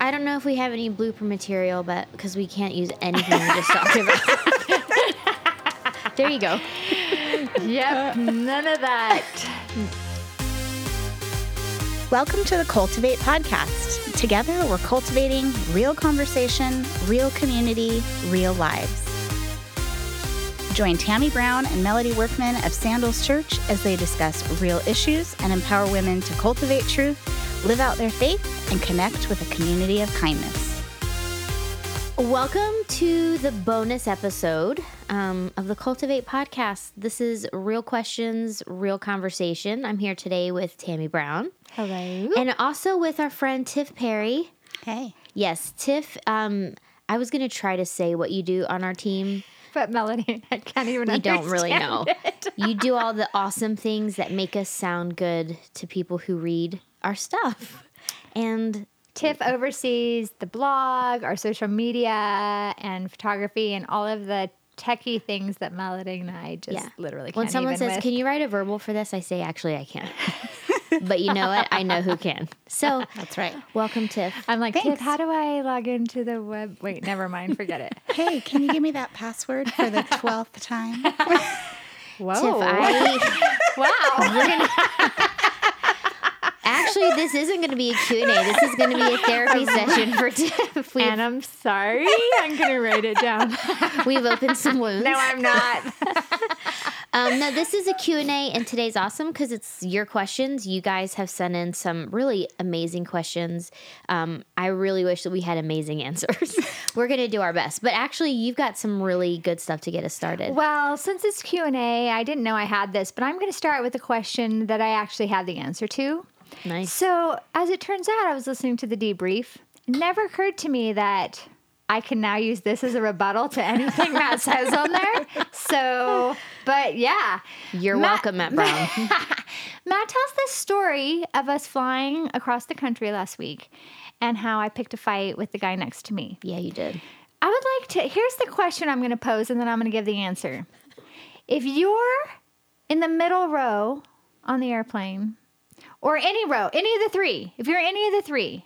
I don't know if we have any blooper material, but because we can't use anything we just talked about. there you go. Yep, none of that. Welcome to the Cultivate podcast. Together, we're cultivating real conversation, real community, real lives. Join Tammy Brown and Melody Workman of Sandals Church as they discuss real issues and empower women to cultivate truth, live out their faith, and connect with a community of kindness. Welcome to the bonus episode um, of the Cultivate podcast. This is real questions, real conversation. I'm here today with Tammy Brown. Hello. And also with our friend Tiff Perry. Hey. Yes, Tiff. Um, I was going to try to say what you do on our team. But Melody, I can't even. We don't really know. You do all the awesome things that make us sound good to people who read our stuff. And Tiff oversees the blog, our social media, and photography, and all of the techie things that Melody and I just yeah, literally can't when someone even says, with. "Can you write a verbal for this?" I say, "Actually, I can't." but you know what? I know who can. So That's right. welcome, Tiff. I'm like, Tiff, how do I log into the web? Wait, never mind. Forget it. Hey, can you give me that password for the 12th time? Whoa. Tiff, I wow. we're gonna. Actually, this isn't going to be a Q&A. This is going to be a therapy session for Tiff. We've, and I'm sorry. I'm going to write it down. we've opened some wounds. no, I'm not. Um, no, this is a Q&A, and today's awesome because it's your questions. You guys have sent in some really amazing questions. Um, I really wish that we had amazing answers. We're going to do our best. But actually, you've got some really good stuff to get us started. Well, since it's Q&A, I didn't know I had this, but I'm going to start with a question that I actually have the answer to. Nice. So, as it turns out, I was listening to the debrief. It never occurred to me that I can now use this as a rebuttal to anything Matt says on there. So, but yeah. You're Matt- welcome, Matt Brown. Matt tells this story of us flying across the country last week and how I picked a fight with the guy next to me. yeah, you did. I would like to. Here's the question I'm going to pose, and then I'm going to give the answer. If you're in the middle row on the airplane, or any row, any of the three, if you're any of the three,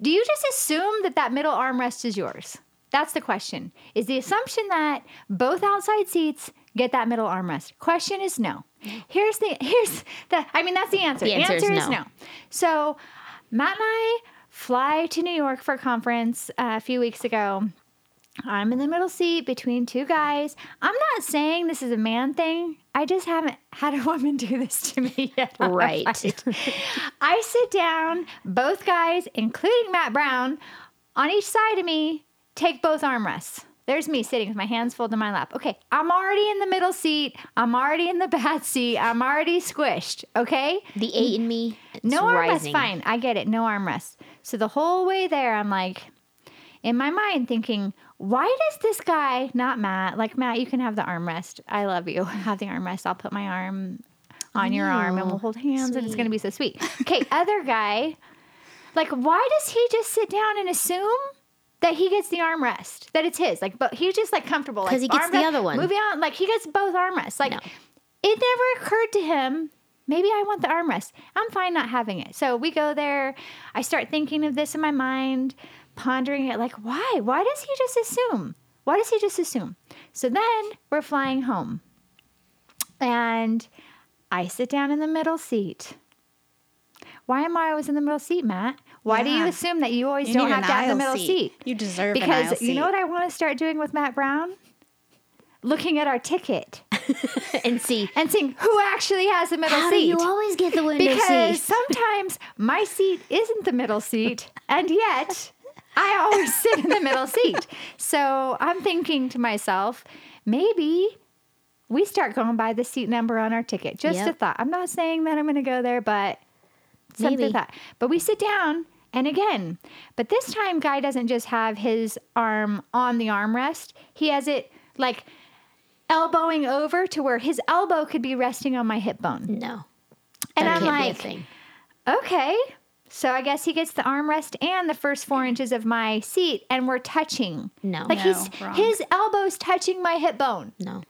do you just assume that that middle armrest is yours? That's the question. Is the assumption that both outside seats get that middle armrest? Question is no. Here's the here's the I mean that's the answer. The answer is is no. no. So Matt and I fly to New York for a conference uh, a few weeks ago. I'm in the middle seat between two guys. I'm not saying this is a man thing. I just haven't had a woman do this to me yet. Right. I sit down, both guys, including Matt Brown, on each side of me, take both armrests. There's me sitting with my hands folded in my lap. Okay, I'm already in the middle seat. I'm already in the bad seat. I'm already squished. Okay? The eight in me. No armrest, fine. I get it. No armrest. So the whole way there, I'm like, in my mind, thinking, why does this guy, not Matt, like Matt, you can have the armrest. I love you. Have the armrest. I'll put my arm on your oh, arm and we'll hold hands and it's going to be so sweet. Okay, other guy, like, why does he just sit down and assume? That he gets the armrest, that it's his, like, but he's just like comfortable, like he gets the other one. Moving on, like he gets both armrests. Like, No. it never occurred to him maybe i want the armrest i'm fine not having it so we go there i start thinking of this in my mind pondering it like why? Why does he just assume? Why does he just assume? So then we're flying home. And i sit down in the middle seat. Why am i always in the middle seat matt? Why do you assume that you always You don't have to have the middle seat. seat? You deserve because you know what i want to start doing with matt brown? Looking at our ticket. And see. and seeing who actually has the middle How do seat. you always get the window because seat? sometimes my seat isn't the middle seat, and yet I always sit in the middle seat. So I'm thinking to myself, maybe we start going by the seat number on our ticket. Just a thought. I'm not saying that I'm going to go there, but something Maybe. that. But we sit down. And again, but this time, Guy doesn't just have his arm on the armrest. He has it like elbowing over to where his elbow could be resting on my hip bone. No. And that I'm can't be a like, okay. So I guess he gets the armrest and the first four inches of my seat, and we're touching. No. Like No, he's wrong. his elbows touching my hip bone. No.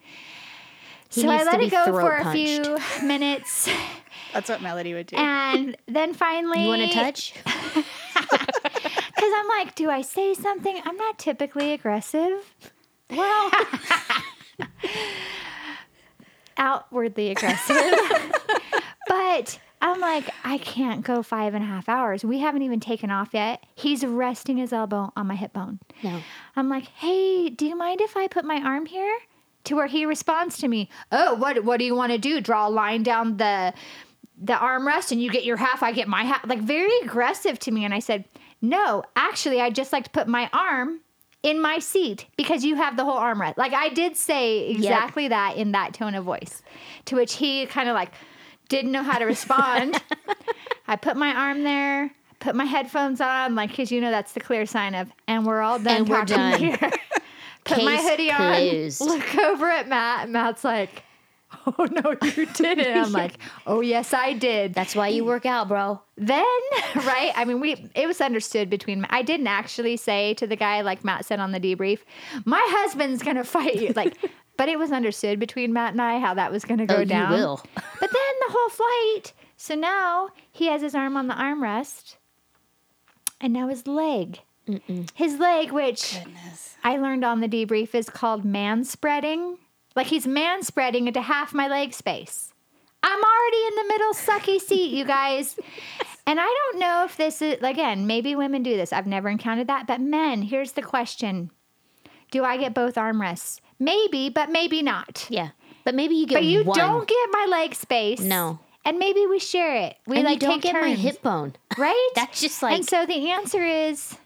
He so I needs to let be it go throat for a few minutes, That's what Melody would do. and then finally, You want to touch? Because I'm like, do I say something? I'm not typically aggressive. Well, outwardly aggressive. but I'm like, I can't go five and a half hours. We haven't even taken off yet. He's resting his elbow on my hip bone. No. I'm like, hey, do you mind if I put my arm here? To where he responds to me, oh, what what do you want to do? Draw a line down the the armrest and you get your half, I get my half. Like very aggressive to me. And I said, no, actually, I just like to put my arm in my seat because you have the whole armrest. Like I did say exactly that in that tone of voice, to which he kind of like didn't know how to respond. I put my arm there, put my headphones on, like because you know that's the clear sign of, and we're all done And we're done. here. put my hoodie closed. on, look over at Matt, and Matt's like, "Oh no, you didn't." I'm like, "Oh yes, I did." That's why you work out, bro. then right i mean we it was understood between i didn't actually say to the guy like matt said on the debrief my husband's gonna fight you like but it was understood between matt and i how that was gonna go Oh, you down will. but then the whole flight so now he has his arm on the armrest and now his leg his leg which Goodness. I learned on the debrief is called man spreading. Like he's man spreading into half my leg space. I'm already in the middle sucky seat, you guys. And I don't know if this is, again, maybe women do this. I've never encountered that. But men, here's the question Do I get both armrests? Maybe, but maybe not. Yeah. But maybe you get But you one. don't get my leg space. No. And maybe we share it. We and like you don't take get my hip bone. Right? That's just like and so the answer is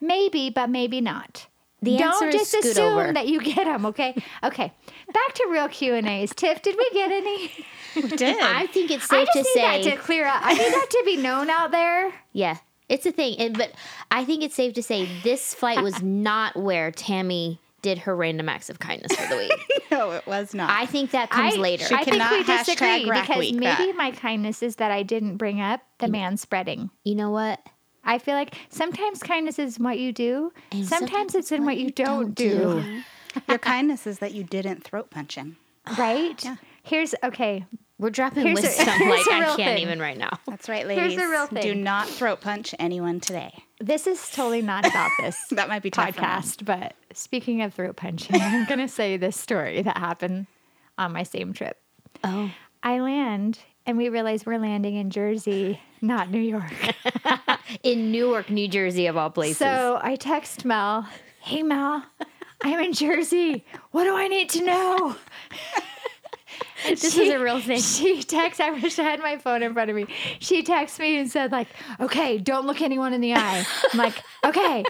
maybe, but maybe not. The Don't is just scoot assume over. that you get them. Okay, okay. Back to real Q and A's. Tiff, did we get any? We did. I think it's I safe just to need say that to clear up. I need that to be known out there. Yeah, it's a thing. And, but I think it's safe to say this flight was not where Tammy did her random acts of kindness for the week. no, it was not. I think that comes I, later. She I think cannot we disagree hashtag because maybe that. my kindness is that I didn't bring up the man spreading. you know what? I feel like sometimes kindness is what you do. Sometimes, sometimes it's in what you don't, do. Your kindness is that you didn't throat punch him. Right? Here's okay. We're dropping Here's a- wisdom here's like a I real can't thing. even right now. That's right, Here's ladies. the real Do not throat punch anyone today. This is totally not about this. That might be tough for mom. podcast. But speaking of throat punching, I'm going to say this story that happened on my same trip. Oh, I land and we realize we're landing in Jersey, not New York. in Newark, New Jersey, of all places. So I text Mel, Hey Mel, I'm in Jersey. What do I need to know? This she- is a real thing. She texts, I wish I had my phone in front of me. She texts me and said, like, okay, don't look anyone in the eye. I'm like, okay.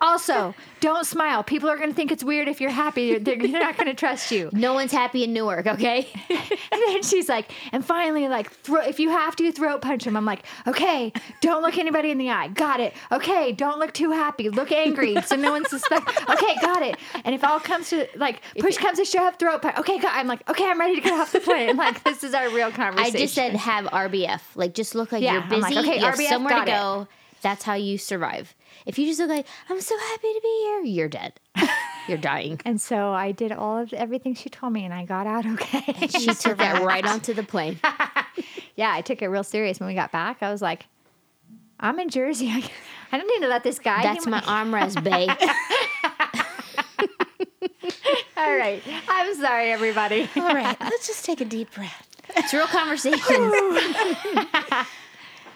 Also, don't smile. People are gonna think it's weird if you're happy. They're, they're not gonna trust you. no one's happy in Newark, okay? And then she's like, and finally, like, throw, if you have to, throat punch him. I'm like, okay, don't look anybody in the eye. Got it. Okay, don't look too happy. Look angry, so no one suspects. Okay, got it. And if all comes to like push comes to shove, throat punch. Okay, got, I'm like, okay, I'm ready to get off the plane. Like, this is our real conversation. I just said have RBF. Like, just look like Yeah, you're busy. like, okay, you have RBF, somewhere to got it. go. That's how you survive. If you just look like, I'm so happy to be here, you're dead. you're dying. And so I did all of everything she told me, and I got out okay. She took that right onto the plane. yeah, I took it real serious when we got back. I was like, I'm in Jersey. I, I don't need to let this guy. That's my armrest, babe. All right. I'm sorry, everybody. All right, let's just take a deep breath. It's real conversations.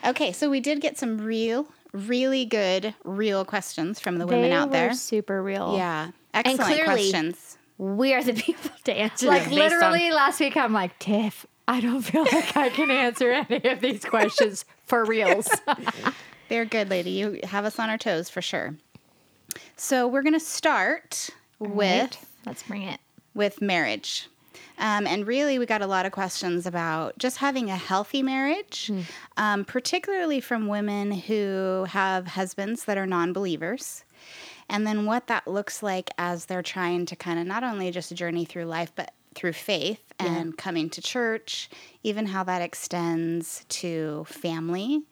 Okay, so we did get some real, really good, real questions from the women they out there. super real. Yeah, excellent clearly- questions. we are the people to answer Like them based on- literally last week, I'm like, Tiff, I don't feel like I can answer any of these questions for reals. They're good, lady. You have us on our toes for sure. So we're gonna start with? Let's bring it. with marriage. Um, and really, we got a lot of questions about just having a healthy marriage, um, particularly from women who have husbands that are non believers. And then what that looks like as they're trying to kind of not only just journey through life, but through faith and coming to church, even how that extends to family,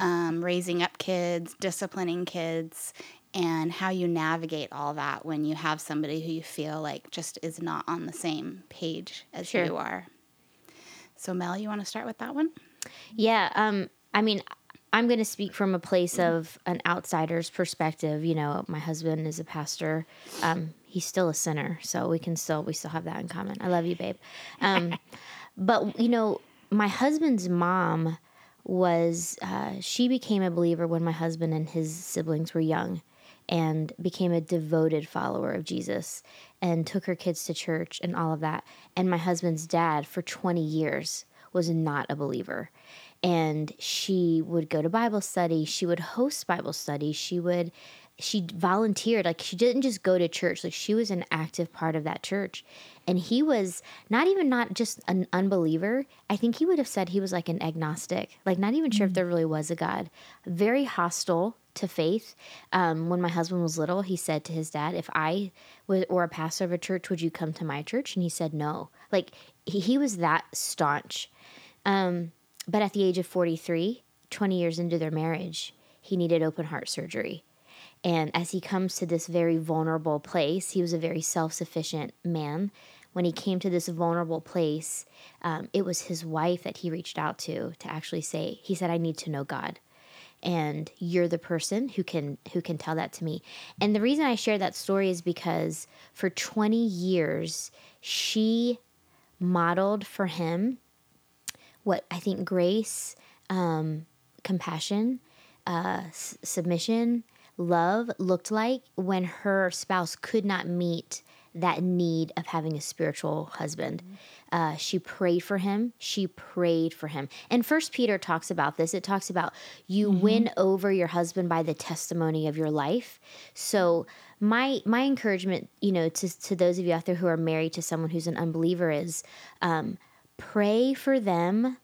um, raising up kids, disciplining kids, and how you navigate all that when you have somebody who you feel like just is not on the same page as you are. So, Mel, you want to start with that one? Yeah. Um. I mean, I'm going to speak from a place of an outsider's perspective. You know, my husband is a pastor. Um, he's still a sinner, so we can still we still have that in common. I love you, babe. Um, but you know, my husband's mom was uh, she became a believer when my husband and his siblings were young and became a devoted follower of Jesus and took her kids to church and all of that. And my husband's dad, for 20 years, was not a believer. And she would go to Bible study, she would host Bible study, she would she volunteered like she didn't just go to church like she was an active part of that church. And he was not even not just an unbeliever i think he would have said he was like an agnostic like not even sure if there really was a god. Very hostile to faith. Um, when my husband was little he said to his dad if i was or a pastor of a church would you come to my church? And he said no. Like he, he was that staunch. Um, but at the age of 43 20 years into their marriage he needed open heart surgery and as he comes to this very vulnerable place, he was a very self sufficient man. When he came to this vulnerable place, um, it was his wife that he reached out to to actually say, he said, I need to know God. And you're the person who can who can tell that to me. And the reason I share that story is because for 20 years, she modeled for him what I think grace, um, compassion, uh, s- submission, love looked like when her spouse could not meet that need of having a spiritual husband. Uh, she prayed for him. She prayed for him. And First Peter talks about this. It talks about you win over your husband by the testimony of your life. So my my encouragement, you know, to to those of you out there who are married to someone who's an unbeliever is um, pray for them.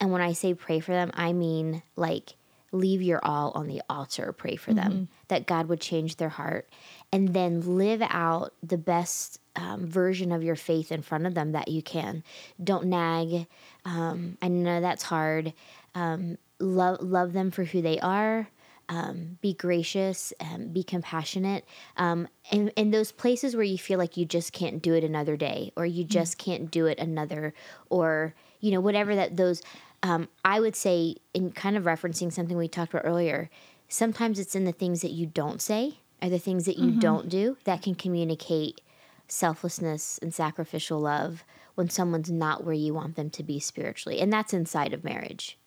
And when I say pray for them, I mean like leave your all on the altar, pray for them, that God would change their heart, and then live out the best um, version of your faith in front of them that you can. Don't nag. Um, I know that's hard. Um, love love them for who they are. Um, be gracious, um, be compassionate, um, and in those places where you feel like you just can't do it another day, or you just can't do it another, or you know whatever that those um, I would say, in kind of referencing something we talked about earlier, sometimes it's in the things that you don't say or the things that you don't do that can communicate selflessness and sacrificial love when someone's not where you want them to be spiritually. And that's inside of marriage.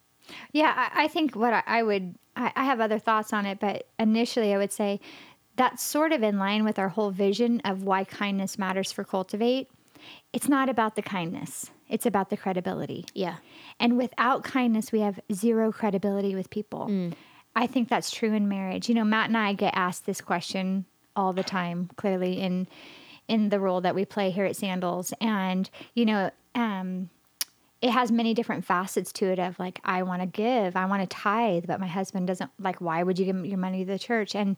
Yeah, I, I think what I, I would, I, I have other thoughts on it, but initially I would say that's sort of in line with our whole vision of why kindness matters for Cultivate. It's not about the kindness, it's about the credibility. Yeah. And without kindness, we have zero credibility with people. Mm. I think that's true in marriage. You know, Matt and I get asked this question all the time, clearly in in the role that we play here at Sandals. And, you know, um, it has many different facets to it of like I want to give, I want to tithe, but my husband doesn't like why would you give your money to the church? And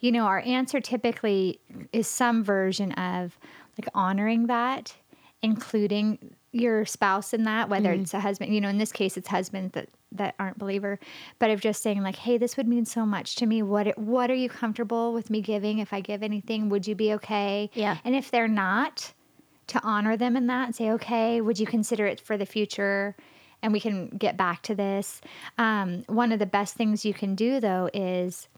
you know, our answer typically is some version of like honoring that, including your spouse in that, whether it's a husband, you know, in this case it's husbands that that aren't believer, but of just saying like, hey, this would mean so much to me. What what are you comfortable with me giving? If I give anything, would you be okay? Yeah. And if they're not, to honor them in that and say, okay, would you consider it for the future? And we can get back to this. Um, one of the best things you can do, though, is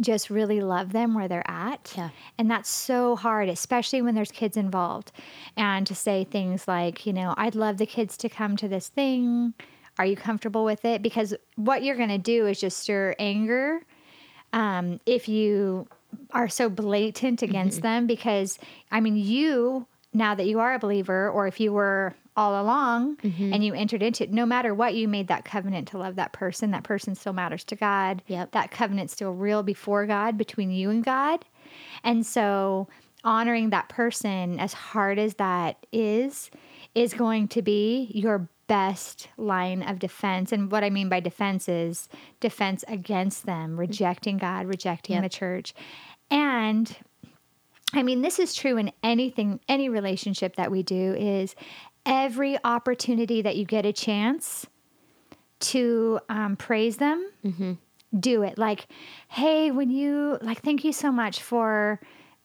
just really love them where they're at. Yeah. And that's so hard, especially when there's kids involved. And to say things like, you know, I'd love the kids to come to this thing. Are you comfortable with it? Because what you're going to do is just stir anger um, if you are so blatant against them. Because, I mean, you, now that you are a believer, or if you were all along mm-hmm. and you entered into it, no matter what, you made that covenant to love that person. That person still matters to God. Yep. That covenant's still real before God, between you and God. And so, honoring that person, as hard as that is, is going to be your best line of defense. And what I mean by defense is defense against them, mm-hmm. rejecting God, rejecting the church. And I mean, this is true in anything, any relationship that we do, is every opportunity that you get a chance to um, praise them, do it. Like, hey, when you, like, thank you so much for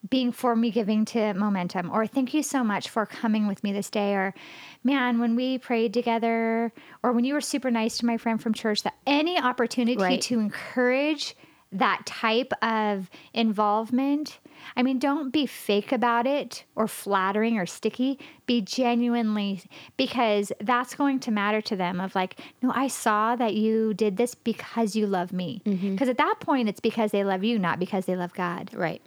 being for me giving to momentum or thank you so much for coming with me this day or man when we prayed together or when you were super nice to my friend from church that any opportunity Right. to encourage that type of involvement. I mean don't be fake about it or flattering or sticky. Be genuinely because that's going to matter to them of like no i saw that you did this because you love me. Because at that point it's because they love you not because they love god. Right.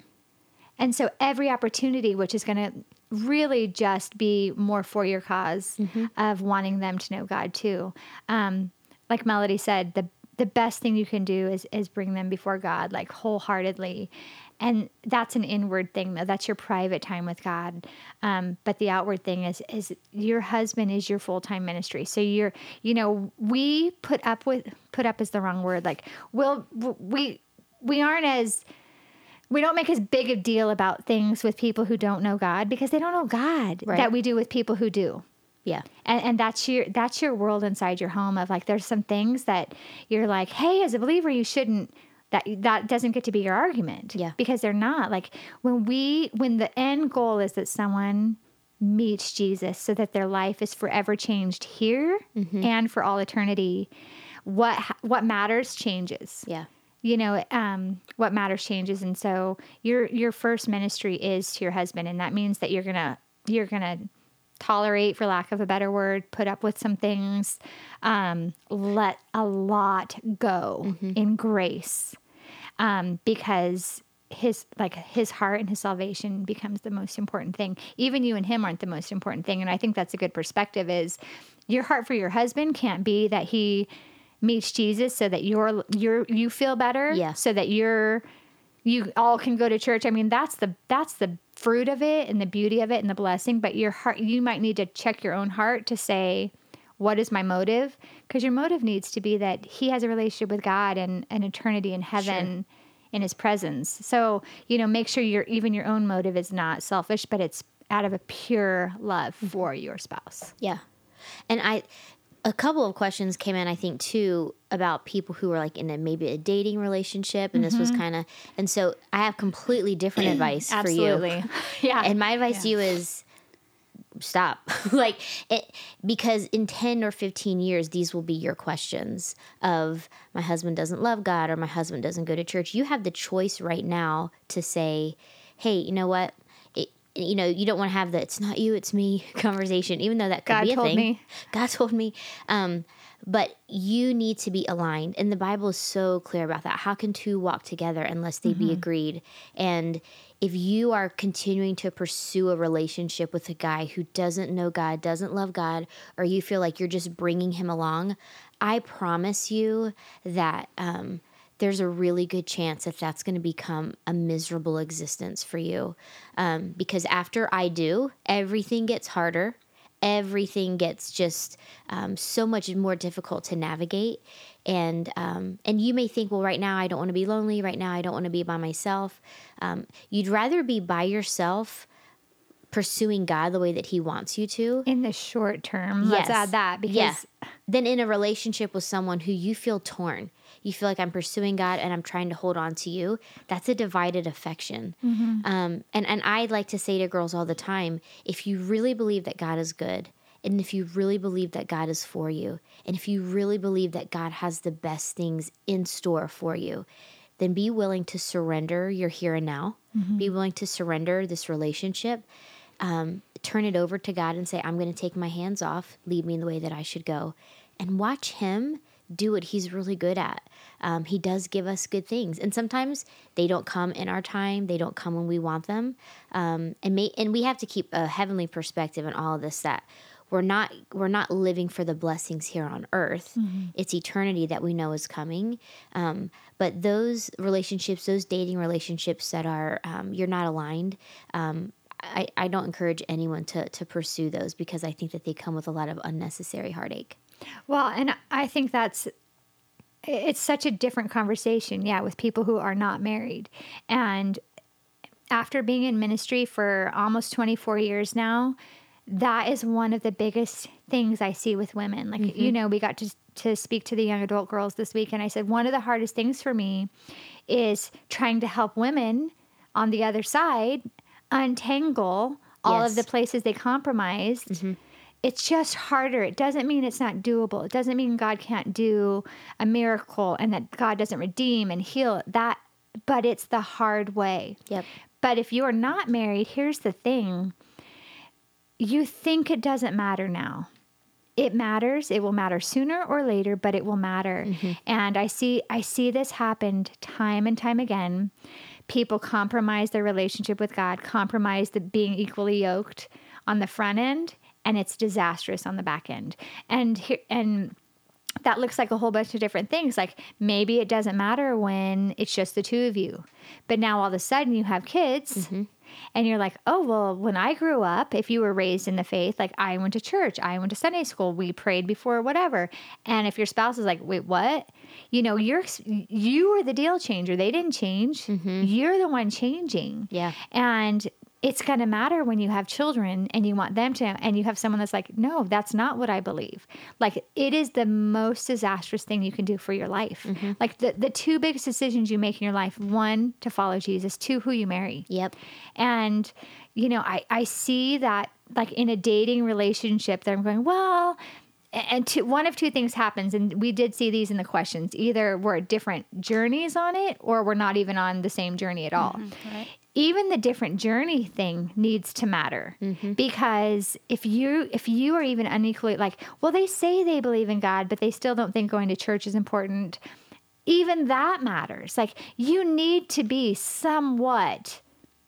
and so every opportunity, which is going to really just be more for your because of wanting them to know God too. Um, like Melody said, the the best thing you can do is is bring them before God like wholeheartedly. And that's an inward thing though. That's your private time with God. Um, but the outward thing is is your husband is your full time ministry. So you're you know, we put up with put up is the wrong word. Like we'll we we aren't as we don't make as big a deal about things with people who don't know God because they don't know God Right. that we do with people who do. Yeah. And, and that's your that's your world inside your home of like there's some things that you're like, hey, as a believer, you shouldn't that that doesn't get to be your argument. Yeah. Because they're not. Like when we when the end goal is that someone meets Jesus so that their life is forever changed here and for all eternity, what what matters changes Yeah. you know um, what matters changes and so your your first ministry is to your husband and that means that you're gonna you're gonna tolerate for lack of a better word put up with some things um, let a lot go in grace um, because his like his heart and his salvation becomes the most important thing. Even you and him aren't the most important thing and i think that's a good perspective is your heart for your husband can't be that he meets jesus so that you're you're you feel better Yeah. so that you're you all can go to church. I mean that's the that's the fruit of it and the beauty of it and the blessing but your heart you might need to check your own heart to say what is my motive? Because your motive needs to be that he has a relationship with god and an eternity in heaven in his presence. So you know make sure your even your own motive is not selfish but it's out of a pure love mm-hmm. for your spouse. Yeah. And I, a couple of questions came in, I think, too, about people who were like in a maybe a dating relationship. And this was mm-hmm. kind of, and so I have completely different advice for you. absolutely yeah And my advice to you is stop. like it because in 10 or 15 years these will be your questions of my husband doesn't love God or my husband doesn't go to church. You have the choice right now to say, "Hey, you know what? You know, you don't want to have the it's not you, it's me conversation even though that could God be a thing. God told thing. me. God told me. Um but you need to be aligned. And the Bible is so clear about that. How can two walk together unless they be agreed? And if you are continuing to pursue a relationship with a guy who doesn't know God, doesn't love God, or you feel like you're just bringing him along, I promise you that um, there's a really good chance that that's going to become a miserable existence for you. Um, because after I do, everything gets harder. Everything gets just um, so much more difficult to navigate. And um, and you may think well right now i don't want to be lonely. Right now i don't want to be by myself. Um, you'd rather be by yourself pursuing god the way that he wants you to. In the short term let's add that because yeah. Then in a relationship with someone who you feel torn, you feel like I'm pursuing God and I'm trying to hold on to you. That's a divided affection. Um, and and I like to say to girls all the time, if you really believe that God is good, and if you really believe that God is for you, and if you really believe that God has the best things in store for you, then be willing to surrender your here and now. Be willing to surrender this relationship um, turn it over to God and say, I'm going to take my hands off, lead me in the way that I should go, and watch Him do what He's really good at. Um, he does give us good things, and sometimes they don't come in our time. They don't come when we want them, um, and may, and we have to keep a heavenly perspective in all of this. That we're not we're not living for the blessings here on earth. It's eternity that we know is coming. Um, but those relationships, those dating relationships that are um, you're not aligned. Um, I, I don't encourage anyone to, to pursue those because I think that they come with a lot of unnecessary heartache. Well, and I think that's it's such a different conversation, yeah, with people who are not married. And after being in ministry for almost 24 years now, that is one of the biggest things I see with women. Like, you mm-hmm. know, we got to to speak to the young adult girls this week and I said one of the hardest things for me is trying to help women on the other side untangle all Yes. of the places they compromised. Mm-hmm. It's just harder. It doesn't mean it's not doable. It doesn't mean God can't do a miracle and that God doesn't redeem and heal that, but it's the hard way. Yep. But if you are not married, here's the thing you think it doesn't matter now. It matters. It will matter sooner or later, but it will matter. Mm-hmm. And I see I see this happened time and time again. People compromise their relationship with God, compromise the being equally yoked on the front end, and it's disastrous on the back end. And here and that looks like a whole bunch of different things. Like maybe it doesn't matter when it's just the two of you. But now all of a sudden you have kids mm-hmm. and you're like, oh, well, when I grew up, if you were raised in the faith, like I went to church, I went to Sunday school, we prayed before whatever. And if your spouse is like, wait, what? You know, you're you were the deal changer. They didn't change. Mm-hmm. You're the one changing. Yeah. And it's going to matter when you have children and you want them to, and you have someone that's like, no, that's not what I believe. Like, it is the most disastrous thing you can do for your life. Mm-hmm. Like, the, the two biggest decisions you make in your life one, to follow Jesus, two, who you marry. Yep. And, you know, I, I see that like in a dating relationship that I'm going, well, and two, one of two things happens, and we did see these in the questions. Either we're at different journeys on it, or we're not even on the same journey at all. Mm-hmm. Even the different journey thing needs to matter mm-hmm. because if you if you are even unequally like, well, they say they believe in God, but they still don't think going to church is important. Even that matters. Like you need to be somewhat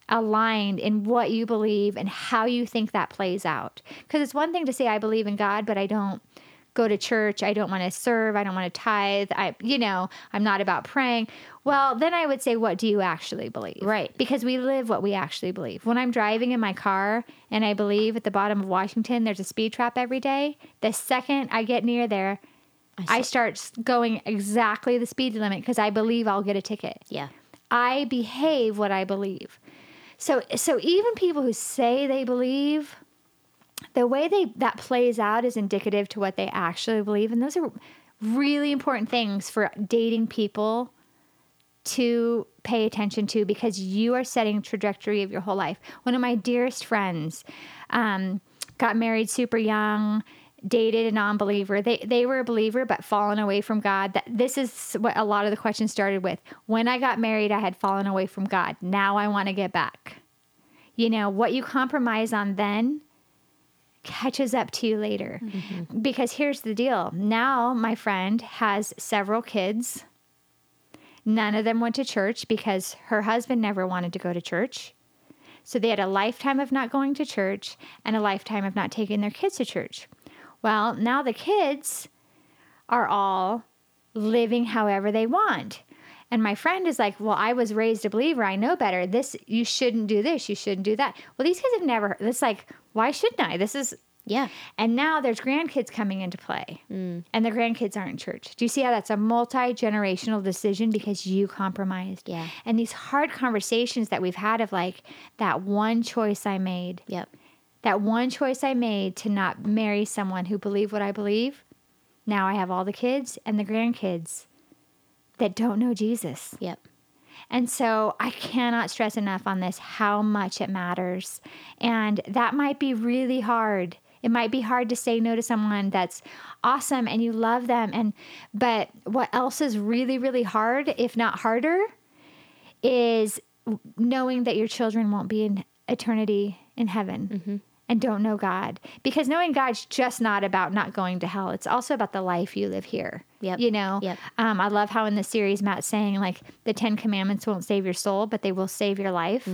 aligned in what you believe and how you think that plays out. Because it's one thing to say I believe in God, but I don't go to church. I don't want to serve. I don't want to tithe. I, you know, I'm not about praying. Well, then I would say, what do you actually believe? Right. Because we live what we actually believe. When I'm driving in my car and I believe at the bottom of Washington there's a speed trap every day, the second I get near there, I start going exactly the speed limit because I believe I'll get a ticket. Yeah. I behave what I believe. So so even people who say they believe, the way they that plays out is indicative to what they actually believe, and those are really important things for dating people to pay attention to because you are setting trajectory of your whole life. One of my dearest friends um, got married super young, dated a non-believer. They they were a believer but fallen away from God. That this is what a lot of the questions started with. When I got married, I had fallen away from God. Now I want to get back. You know, what you compromise on then catches up to you later. Because here's the deal. Now my friend has several kids. None of them went to church because her husband never wanted to go to church. So they had a lifetime of not going to church and a lifetime of not taking their kids to church. Well, now the kids are all living however they want. And my friend is like, Well, I was raised a believer. I know better. This, you shouldn't do this. You shouldn't do that. Well, these kids have never, it's like, why shouldn't I? This is, Yeah. and now there's grandkids coming into play, mm. and the grandkids aren't in church. Do you see how that's a multi generational decision because you compromised? Yeah. And these hard conversations that we've had of like, that one choice I made, Yep. that one choice I made to not marry someone who believed what I believe. Now I have all the kids and the grandkids that don't know Jesus. Yep. And so I cannot stress enough on this how much it matters. And that might be really hard. It might be hard to say no to someone that's awesome and you love them and but what else is really really hard if not harder is knowing that your children won't be in eternity in heaven mm-hmm. And don't know God because knowing God's just not about not going to hell it's also about the life you live here Yep. you know Yep. um, I love how in the series Matt's saying like the Ten Commandments won't save your soul, but they will save your life.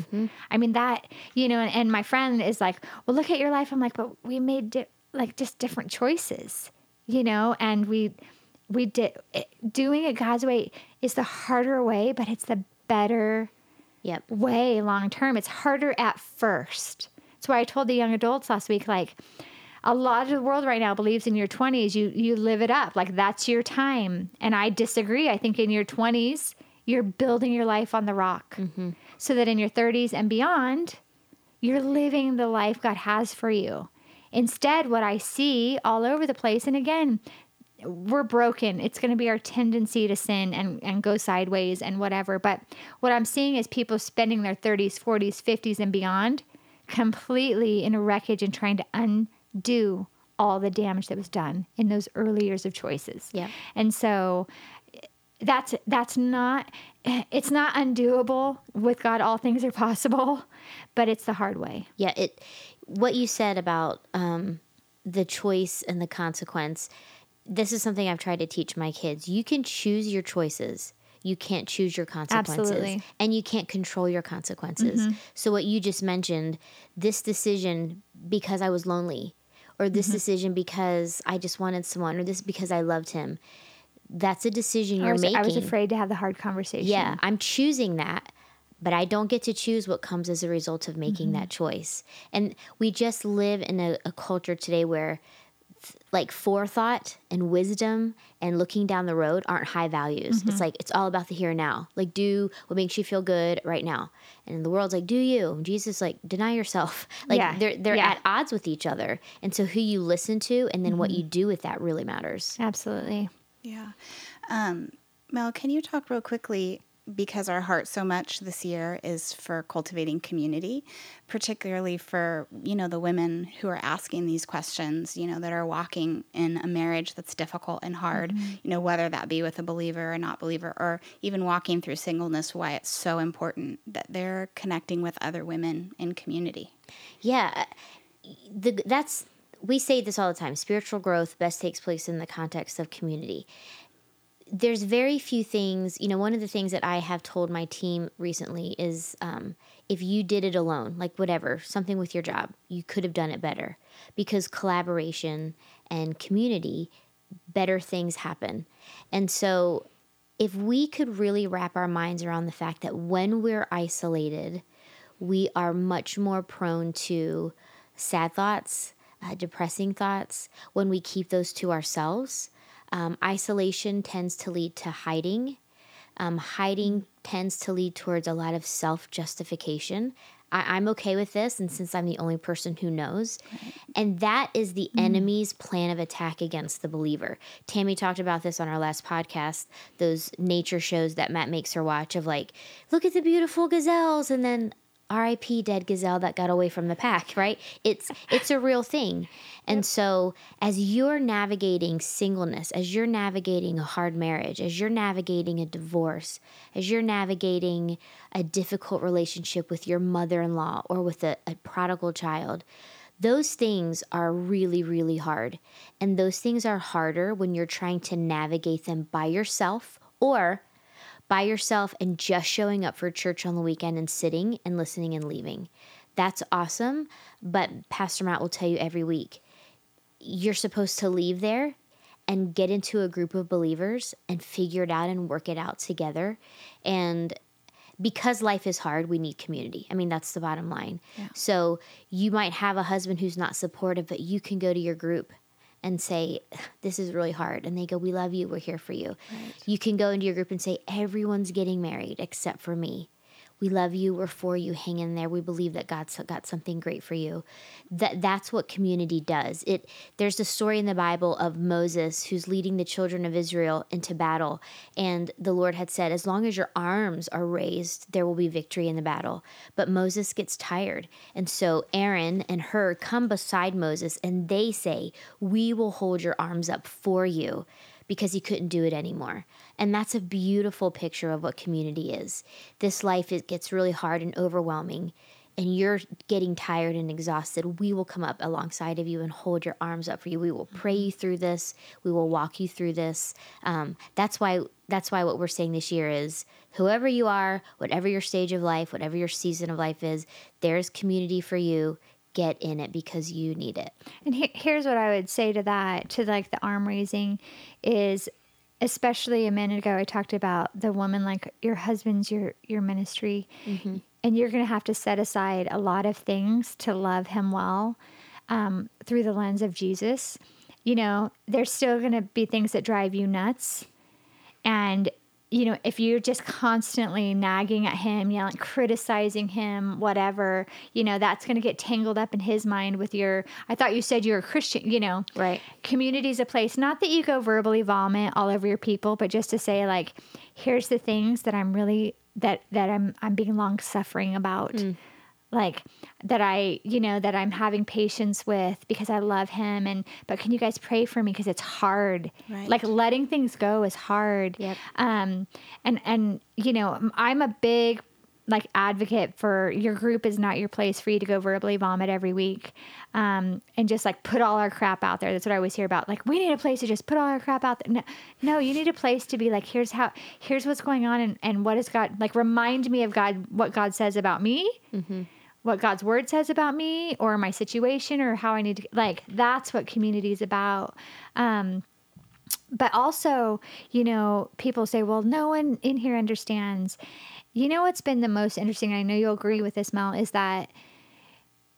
I mean that you know, and, and my friend is like, well, look at your life. I'm like, but we made di- like just different choices, you know, and we we did it, doing it God's way is the harder way, but it's the better Yep. way long term. It's harder at first. That's why I told the young adults last week, like a lot of the world right now believes in your 20s you you live it up. Like that's your time. And i disagree. I think in your 20s you're building your life on the rock. Mm-hmm. So that in your 30s and beyond you're living the life god has for you. Instead what i see all over the place and again we're broken. It's going to be our tendency to sin and, and go sideways and whatever. But what I'm seeing is people spending their 30s, 40s, 50s, and beyond completely in a wreckage and trying to undo all the damage that was done in those early years of choices. Yeah. And so that's that's not it's not undoable with God all things are possible, but it's the hard way. Yeah, it what you said about um, the choice and the consequence. This is something I've tried to teach my kids. You can choose your choices. You can't choose your consequences. Absolutely. And you can't control your consequences. Mm-hmm. So, what you just mentioned, this decision because I was lonely, or this mm-hmm. decision because I just wanted someone, or this because I loved him, that's a decision I you're was, making. I was afraid to have the hard conversation. Yeah, I'm choosing that, but I don't get to choose what comes as a result of making mm-hmm. that choice. And we just live in a, a culture today where like forethought and wisdom and looking down the road aren't high values. It's like it's all about the here and now. Like do what makes you feel good right now. And the world's like do you. And Jesus like deny yourself. Like Yeah, they're they're yeah. at odds with each other. And so who you listen to and then what you do with that really matters. Absolutely. Yeah. Um, Mel, can you talk real quickly? Because our heart so much this year is for cultivating community, particularly for, you know, the women who are asking these questions, you know, that are walking in a marriage that's difficult and hard, mm-hmm. you know, whether that be with a believer or not believer, or even walking through singleness, why it's so important that they're connecting with other women in community. Yeah, uh, the, that's we say this all the time. Spiritual growth best takes place in the context of community. There's very few things. You know, one of the things that I have told my team recently is um, if you did it alone, like whatever, something with your job, you could have done it better because collaboration and community, better things happen. And so, if we could really wrap our minds around the fact that when we're isolated, we are much more prone to sad thoughts, uh, depressing thoughts when we keep those to ourselves. Um, isolation tends to lead to hiding. Um, hiding tends to lead towards a lot of self justification. I- I'm okay with this, and since I'm the only person who knows, and that is the enemy's plan of attack against the believer. Tammy talked about this on our last podcast. Those nature shows that Matt makes her watch of like, look at the beautiful gazelles, and then R.I.P. dead gazelle that got away from the pack. Right? It's it's a real thing. And so, as you're navigating singleness, as you're navigating a hard marriage, as you're navigating a divorce, as you're navigating a difficult relationship with your mother in law or with a, a prodigal child, those things are really, really hard. And those things are harder when you're trying to navigate them by yourself or by yourself and just showing up for church on the weekend and sitting and listening and leaving. That's awesome. But Pastor Matt will tell you every week you're supposed to leave there and get into a group of believers and figure it out and work it out together. And because life is hard, we need community. I mean, that's the bottom line. So you might have a husband who's not supportive, but you can go to your group and say, This is really hard. And they go, We love you. We're here for you. You can go into your group and say, Everyone's getting married except for me. We love you. We're for you. Hang in there. We believe that God's got something great for you. That that's what community does. It there's a story in the Bible of Moses who's leading the children of Israel into battle, and the Lord had said, "As long as your arms are raised, there will be victory in the battle." But Moses gets tired, and so Aaron and Hur come beside Moses, and they say, "We will hold your arms up for you." Because he couldn't do it anymore. And that's a beautiful picture of what community is. This life it gets really hard and overwhelming and you're getting tired and exhausted, we will come up alongside of you and hold your arms up for you. We will pray you through this. We will walk you through this. Um, that's why that's why what we're saying this year is whoever you are, whatever your stage of life, whatever your season of life is, there's community for you. Get in it because you need it. And he- here's what I would say to that, to like the arm raising, is especially a minute ago I talked about the woman like your husband's your your ministry, and you're going to have to set aside a lot of things to love him well um, through the lens of Jesus. You know, there's still going to be things that drive you nuts, and you know, if you're just constantly nagging at him, yelling, criticizing him, whatever, you know, that's going to get tangled up in his mind with your, I thought you said you're a Christian, you know. Right. Community is a place, not that you go verbally vomit all over your people, but just to say, like, here's the things that I'm really, that, that I'm, I'm being long suffering about. Mm. Like that I, you know, that I'm having patience with because I love him and but can you guys pray for me because it's hard. Right. Like letting things go is hard. Yep. Um, and and you know, I'm a big like advocate for your group is not your place for you to go verbally vomit every week, um, and just like put all our crap out there. That's what I always hear about. Like we need a place to just put all our crap out there. No, no, you need a place to be like, here's how, here's what's going on, and and what is God like? Remind me of God, what God says about me what God's word says about me or my situation or how I need to like that's what community is about. Um but also, you know, people say, well, no one in here understands. You know what's been the most interesting, I know you'll agree with this, Mel, is that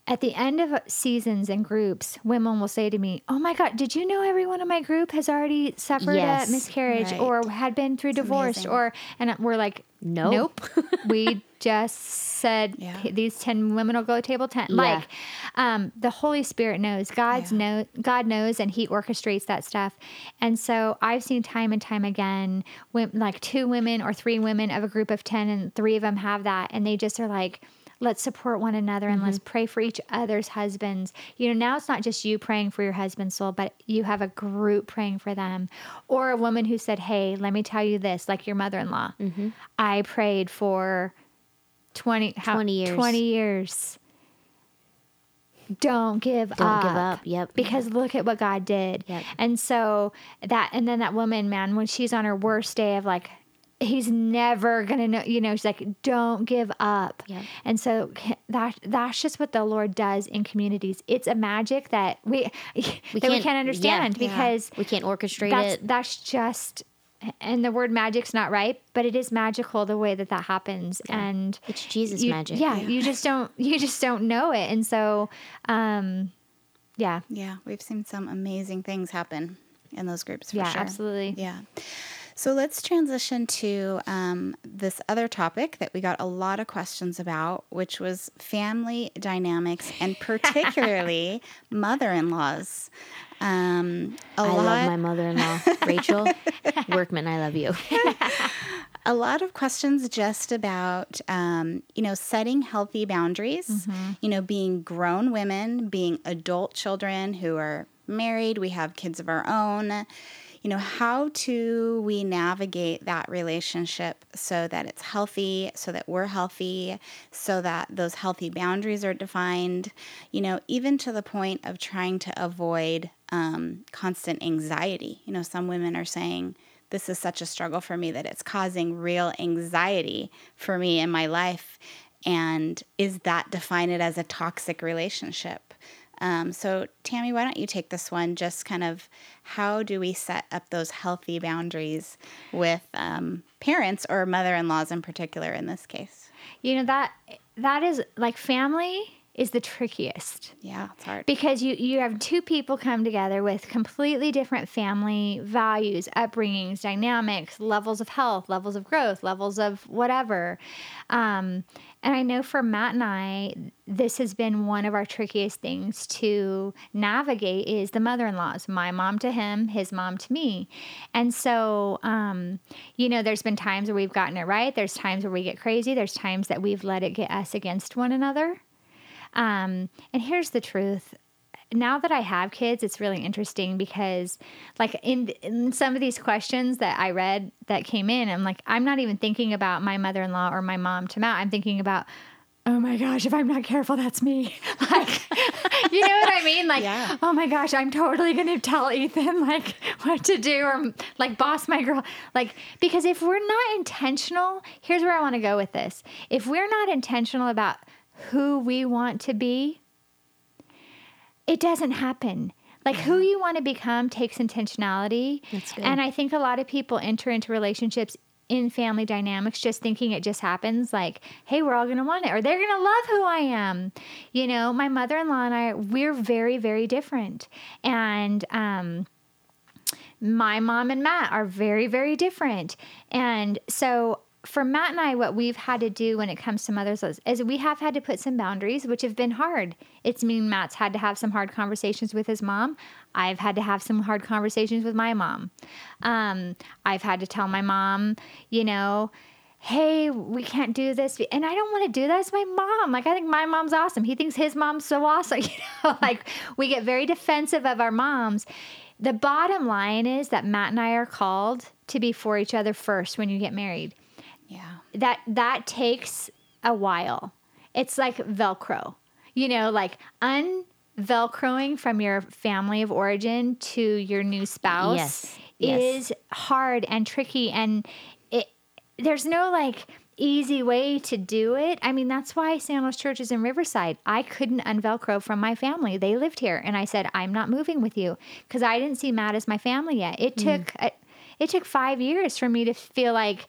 at the end of seasons and groups, women will say to me, Oh my God, did you know everyone in my group has already suffered Yes. a miscarriage Right. or had been through divorce? amazing. Or, and we're like, Nope. Nope. we just said Yeah. These 10 women will go table 10. Yeah. Like, um, the Holy Spirit knows. God's Yeah. know God knows and he orchestrates that stuff. And so I've seen time and time again when like two women or three women of a group of 10 and three of them have that and they just are like let's support one another and let's pray for each other's husbands. You know, now it's not just you praying for your husband's soul, but you have a group praying for them. Or a woman who said, Hey, let me tell you this, like your mother in law. I prayed for 20, how, 20 years. 20 years. Don't give up. Don't up. give up. Yep. Because look at what God did. Yep. And so that, and then that woman, man, when she's on her worst day of like, he's never gonna know, you know, she's like, don't give up. Yep. And so that that's just what the Lord does in communities. It's a magic that we that we can't- can't understand yeah. because we can't orchestrate that's it. that's just and the word magic's not right, but it is magical the way that that happens. And It's Jesus you- magic. Yeah, you just don't you just don't know it. And so um yeah. Yeah, we've seen some amazing things happen in those groups for Yeah, sure. absolutely. Yeah. So let's transition to um, this other topic that we got a lot of questions about, which was family dynamics and particularly mother in laws. Um, I lot, love my mother-in-law, Rachel Workman. I love you. a lot of questions just about um, you know setting healthy boundaries you know being grown women being adult children who are married we have kids of our own you know how do we navigate that relationship so that it's healthy so that we're healthy so that those healthy boundaries are defined you know even to the point of trying to avoid um, constant anxiety you know some women are saying this is such a struggle for me that it's causing real anxiety for me in my life. And is that defined as a toxic relationship? Um, so, Tammy, why don't you take this one? Just kind of how do we set up those healthy boundaries with um, parents or mother in laws in particular in this case? You know that that is like family is the trickiest. Yeah, it's hard. because you you have two people come together with completely different family values upbringings dynamics levels of health levels of growth levels of whatever. Um, and i know for matt and i this has been one of our trickiest things to navigate is the mother-in-laws my mom to him his mom to me. And so um, you know there's been times where we've gotten it right. There's times where we get crazy. There's times that we've let it get us against one another um, and here's the truth. Now that I have kids, it's really interesting because, like, in, in some of these questions that I read that came in, I'm like, I'm not even thinking about my mother in law or my mom to Matt. I'm thinking about, oh my gosh, if I'm not careful, that's me. Like, you know what I mean? Like, Yeah. oh my gosh, I'm totally going to tell Ethan, like, what to do or, like, boss my girl. Like, because if we're not intentional, here's where I want to go with this. If we're not intentional about who we want to be, it doesn't happen. Like who you want to become takes intentionality. And I think a lot of people enter into relationships in family dynamics just thinking it just happens like, hey, we're all going to want it or they're going to love who I am. You know, my mother in law and I, we're very, very different. And, um, my mom and Matt are very, very different. And so for Matt and I, what we've had to do when it comes to mother's list is we have had to put some boundaries, which have been hard. It's mean Matt's had to have some hard conversations with his mom. I've had to have some hard conversations with my mom. Um, I've had to tell my mom, you know, hey, we can't do this. And I don't want to do that. It's my mom. Like, I think my mom's awesome. He thinks his mom's so awesome. You know, like we get very defensive of our moms. The bottom line is that Matt and I are called to be for each other first when you get married. That that takes a while. It's like Velcro. You know, like unvelcroing from your family of origin to your new spouse Yes. Yes. is hard and tricky and it there's no like easy way to do it. I mean, that's why Sandals Church is in Riverside. I couldn't unvelcro from my family. They lived here and I said, "I'm not moving with you" because I didn't see Matt as my family yet. It took uh, it took 5 years for me to feel like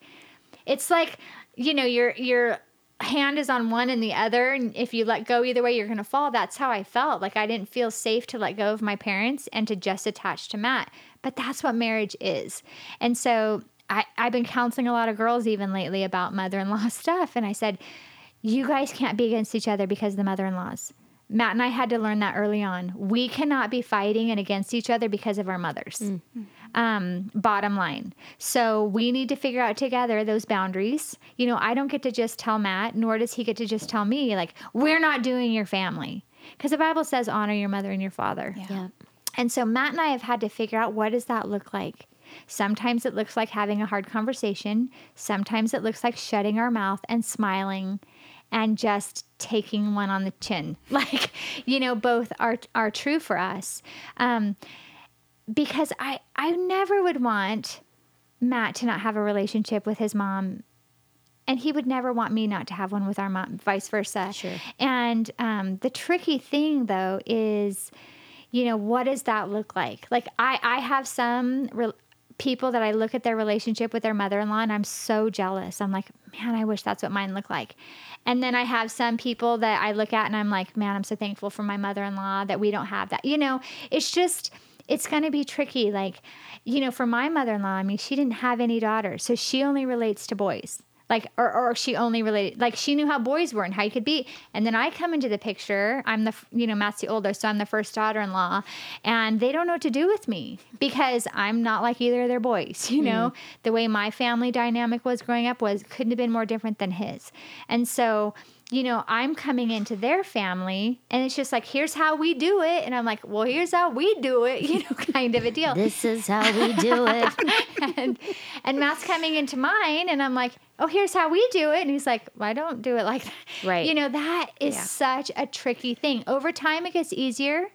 it's like you know your your hand is on one and the other and if you let go either way you're going to fall. That's how i felt. Like i didn't feel safe to let go of my parents and to just attach to matt. But that's what marriage is. And so I, i've been counseling a lot of girls even lately about mother-in-law stuff and i said you guys can't be against each other because of the mother-in-laws. Matt and i had to learn that early on. We cannot be fighting and against each other because of our mothers mm. Mm. Um, bottom line. So we need to figure out together those boundaries. You know, I don't get to just tell Matt, nor does he get to just tell me, like, we're not doing your family. Because the Bible says honor your mother and your father. Yeah. And so Matt and I have had to figure out what does that look like. Sometimes it looks like having a hard conversation. Sometimes it looks like shutting our mouth and smiling and just taking one on the chin. Like, you know, both are are true for us. Um, because I I never would want Matt to not have a relationship with his mom and he would never want me not to have one with our mom, vice versa. Sure. And um, the tricky thing, though, is, you know, what does that look like? Like, I, I have some re- people that I look at their relationship with their mother in law and I'm so jealous. I'm like, man, I wish that's what mine looked like. And then I have some people that I look at and I'm like, man, I'm so thankful for my mother in law that we don't have that. You know, it's just, it's going to be tricky. Like, you know, for my mother in law, I mean, she didn't have any daughters, so she only relates to boys. Like or, or she only related like she knew how boys were and how you could be. And then i come into the picture i'm the you know matt's the older, so i'm the first daughter-in-law and they don't know what to do with me because i'm not like either of their boys you know? Mm. The way my family dynamic was growing up was couldn't have been more different than his. And so you know, I'm coming into their family and it's just like, here's how we do it. And I'm like, well, here's how we do it, you know, kind of a deal This is how we do it. and and Matt's coming into mine, and I'm like, oh, here's how we do it, and he's like, well, I don't do it like that. Right. You know, that is Yeah. such a tricky thing. Over time, it gets easier.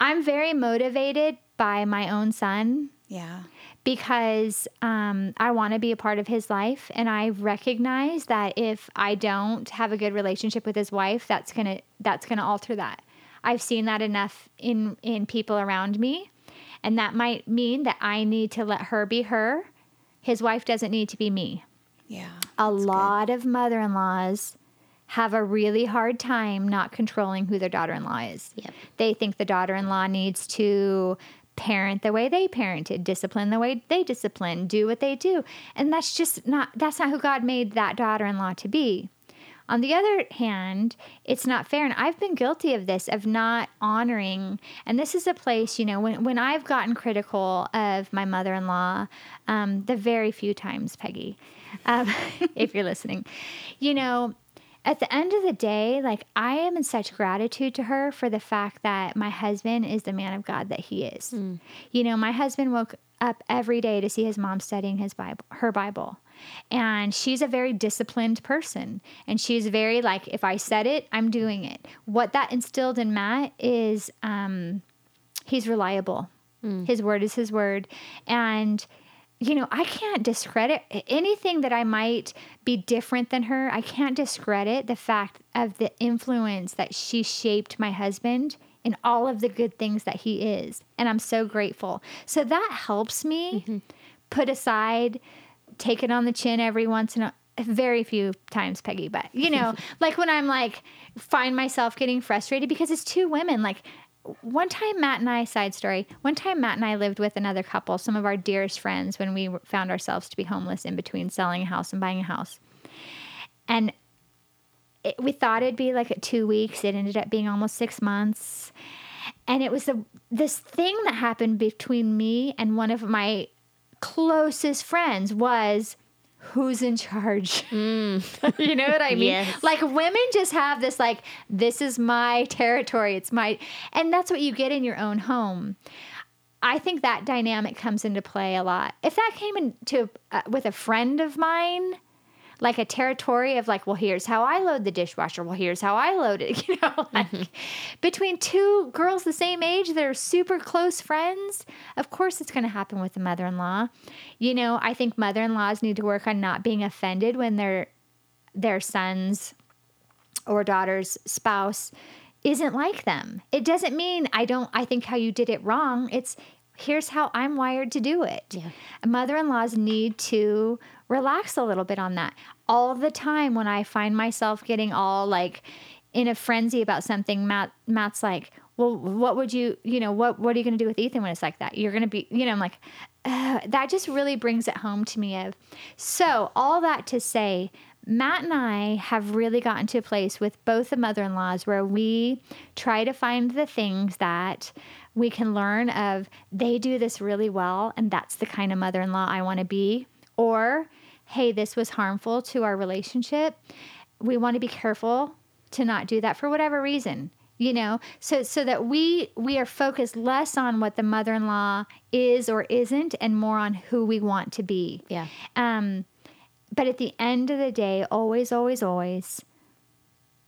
I'm very motivated by my own son Yeah. Because um, I want to be a part of his life, and I recognize that if I don't have a good relationship with his wife, that's gonna that's gonna alter that. I've seen that enough in in people around me, and that might mean that I need to let her be her. His wife doesn't need to be me. Yeah. A lot of mother-in-laws have a really hard time not controlling who their daughter-in-law is. Yep. They think the daughter-in-law needs to parent the way they parented, discipline the way they discipline, do what they do. And that's just not that's not who God made that daughter-in-law to be. On the other hand, it's not fair. And I've been guilty of this, of not honoring. And this is a place, you know, when, when I've gotten critical of my mother in law, um, the very few times, Peggy, um, if you're listening, you know, at the end of the day, like I am in such gratitude to her for the fact that my husband is the man of God that he is. You know, my husband woke up every day to see his mom studying his Bible, her Bible. And she's a very disciplined person. And she's very like, if I said it, I'm doing it. What that instilled in Matt is um, he's reliable. His word is his word. And you know, I can't discredit anything that I might be different than her. I can't discredit the fact of the influence that she shaped my husband in all of the good things that he is. And I'm so grateful. So that helps me mm-hmm. put aside, take it on the chin every once in a very few times, Peggy, but you know, like when I'm like, find myself getting frustrated because it's two women. Like, one time Matt and I side story. One time Matt and I lived with another couple, some of our dearest friends when we found ourselves to be homeless in between selling a house and buying a house. And it, we thought it'd be like 2 weeks. It ended up being almost 6 months. And it was the this thing that happened between me and one of my closest friends was who's in charge? Mm. you know what I mean? Yes. Like women just have this like this is my territory. It's my and that's what you get in your own home. I think that dynamic comes into play a lot. If that came into uh, with a friend of mine, like a territory of like, well, here's how I load the dishwasher. Well, here's how I load it. You know, like mm-hmm. between two girls the same age that are super close friends, of course it's going to happen with the mother in law. You know, I think mother in laws need to work on not being offended when their their sons or daughter's spouse isn't like them. It doesn't mean I don't I think how you did it wrong. It's here's how I'm wired to do it. Yeah. Mother in laws need to relax a little bit on that. All the time when I find myself getting all like in a frenzy about something, Matt Matt's like, well, what would you, you know, what what are you going to do with Ethan when it's like that? You're going to be, you know, I'm like, uh, that just really brings it home to me. Of so all that to say, Matt and I have really gotten to a place with both the mother in laws where we try to find the things that we can learn of they do this really well and that's the kind of mother-in-law I want to be. Or hey this was harmful to our relationship. We want to be careful to not do that for whatever reason you know? So so that we we are focused less on what the mother-in-law is or isn't and more on who we want to be. Yeah. Um but at the end of the day always always always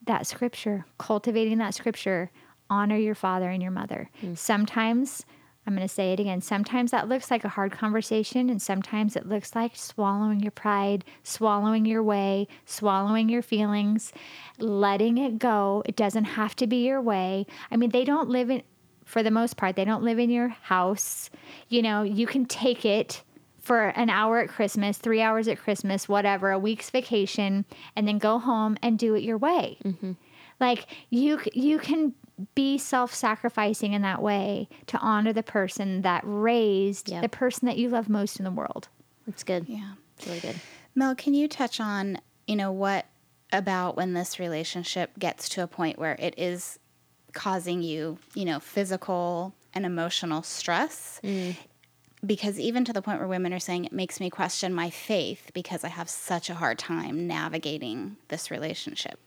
that scripture cultivating that scripture honor your father and your mother. Mm. Sometimes, I'm going to say it again, sometimes that looks like a hard conversation, and sometimes it looks like swallowing your pride, swallowing your way, swallowing your feelings, letting it go. It doesn't have to be your way. I mean, they don't live in, for the most part, they don't live in your house. You know, you can take it for an hour at Christmas, three hours at Christmas, whatever, a week's vacation, and then go home and do it your way. Mm-hmm. Like you, you can be self sacrificing in that way to honor the person that raised yeah. the person that you love most in the world. That's good. Yeah. It's really good. Mel, can you touch on, you know, what about when this relationship gets to a point where it is causing you, you know, physical and emotional stress? Mm. Because even to the point where women are saying it makes me question my faith because I have such a hard time navigating this relationship.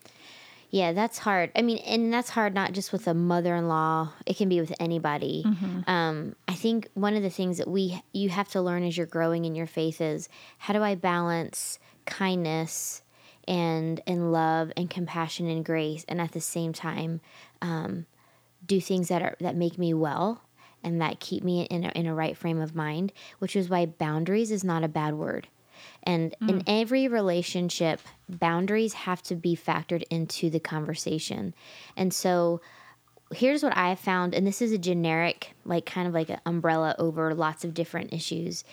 Yeah, that's hard. I mean, and that's hard not just with a mother-in-law. It can be with anybody. Mm-hmm. Um, I think one of the things that we you have to learn as you're growing in your faith is how do I balance kindness and and love and compassion and grace, and at the same time, um, do things that are that make me well and that keep me in a, in a right frame of mind. Which is why boundaries is not a bad word. And mm. in every relationship, boundaries have to be factored into the conversation. And so here's what I found, and this is a generic, like kind of like an umbrella over lots of different issues.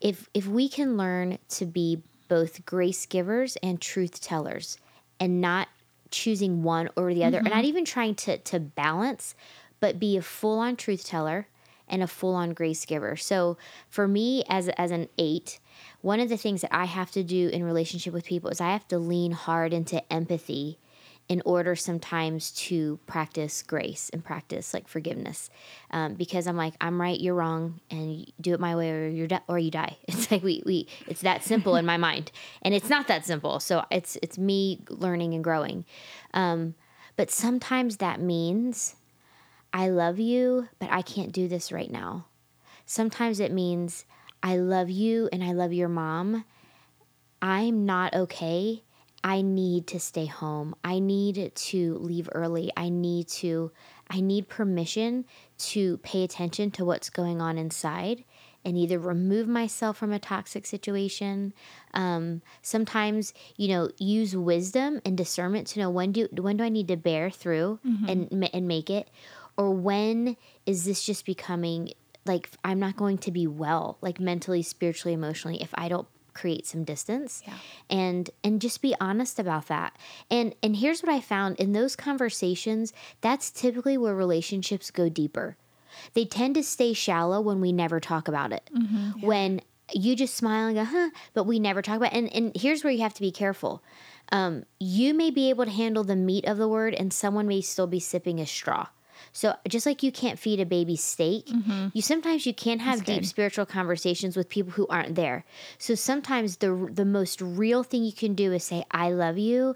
If if we can learn to be both grace givers and truth tellers and not choosing one or the other, mm-hmm. and not even trying to to balance, but be a full on truth teller and a full on grace giver. So for me as as an 8, one of the things that I have to do in relationship with people is I have to lean hard into empathy in order sometimes to practice grace and practice like forgiveness. Um, because i'm like i'm right you're wrong and you do it my way or you're di- or you die. It's like we, we it's that simple in my mind. And it's not that simple so it's it's me learning and growing. Um, but sometimes that means i love you but i can't do this right now. Sometimes it means I love you and I love your mom. I'm not okay. I need to stay home. I need to leave early. I need to I need permission to pay attention to what's going on inside and either remove myself from a toxic situation. Um, sometimes, you know, use wisdom and discernment to know when do when do I need to bear through mm-hmm. and and make it, or when is this just becoming like I'm not going to be well, like mentally, spiritually, emotionally, if I don't create some distance. Yeah. and and just be honest about that. And and here's what i found. In those conversations that's typically where relationships go deeper. They tend to stay shallow when we never talk about it. When you just smile and go huh but we never talk about it. and and here's where you have to be careful. Um, you may be able to handle the meat of the word and someone may still be sipping a straw so just like you can't feed a baby steak, you sometimes you can't have deep spiritual conversations with people who aren't there. So sometimes the the most real thing you can do is say I love you.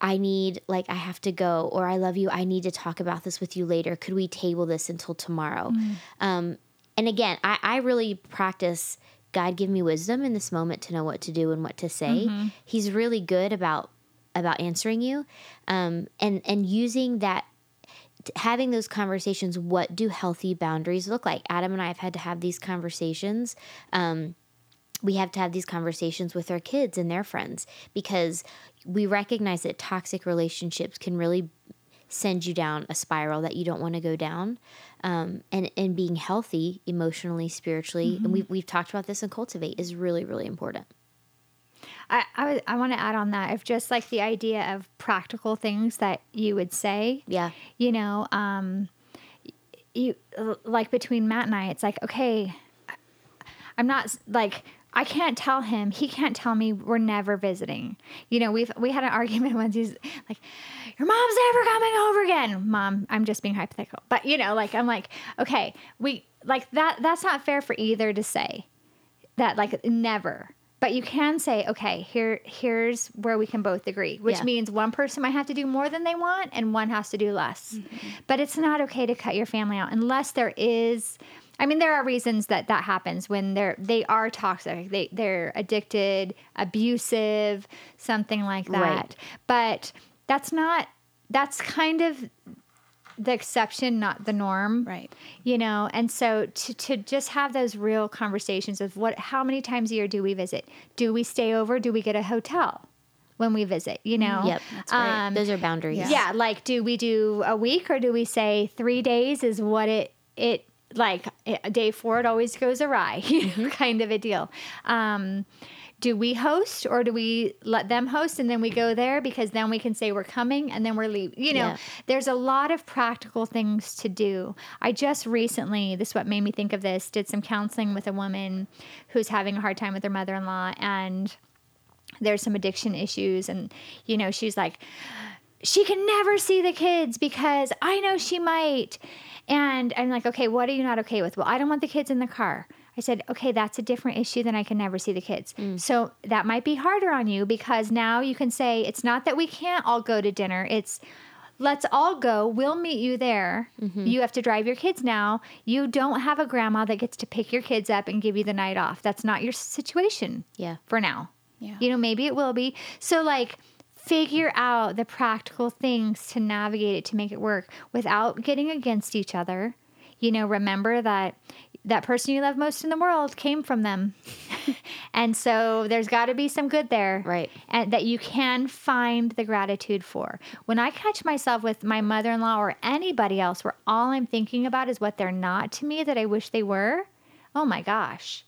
I need like I have to go or I love you. I need to talk about this with you later. Could we table this until tomorrow? Um, and again, I, I really practice God give me wisdom in this moment to know what to do and what to say. He's really good about about answering you um, and and using that having those conversations what do healthy boundaries look like? Adam and i have had to have these conversations um, we have to have these conversations with our kids and their friends because we recognize that toxic relationships can really send you down a spiral that you don't want to go down um, and and being healthy emotionally spiritually and we've, we've talked about this in cultivate is really really important I, I, I want to add on that if just like the idea of practical things that you would say. Yeah. You know, um, you like between Matt and I, it's like, okay, I'm not like, I can't tell him. He can't tell me we're never visiting. You know, we've we had an argument once. He's like, "Your mom's never coming over again." Mom, I'm just being hypothetical, but you know, like I'm like, okay, we like that. That's not fair for either to say that like never but you can say okay here here's where we can both agree which Yeah. means one person might have to do more than they want and one has to do less mm-hmm. but it's not okay to cut your family out unless there is I mean, there are reasons that that happens when they're they are toxic, they they're addicted, abusive, something like that. Right. But that's not. That's kind of the exception, not the norm. Right. you know and so to, to just have those real conversations of what how many times a year do we visit? Do we stay over? Do we get a hotel when we visit you know? Yep um, those are boundaries. yeah. like do we do a week or do we say three days is what it it like a day four it always goes awry kind of a deal. Um do we host or do we let them host and then we go there because then we can say we're coming and then we're leaving you know Yeah. there's a lot of practical things to do i just recently this is what made me think of this did some counseling with a woman who's having a hard time with her mother-in-law and there's some addiction issues and you know she's like she can never see the kids because I know she might. And I'm like, okay, what are you not okay with? Well, I don't want the kids in the car. I said, okay, that's a different issue than I can never see the kids. Mm. So that might be harder on you because now you can say, it's not that we can't all go to dinner. It's let's all go. We'll meet you there. Mm-hmm. You have to drive your kids now. You don't have a grandma that gets to pick your kids up and give you the night off. That's not your situation yeah for now. Yeah. You know, maybe it will be. So, like, figure out the practical things to navigate it to make it work without getting against each other. You know, remember that that person you love most in the world came from them. and so there's got to be some good there. Right. And that you can find the gratitude for. When I catch myself with my mother in law or anybody else where all I'm thinking about is what they're not to me that I wish they were, oh my gosh.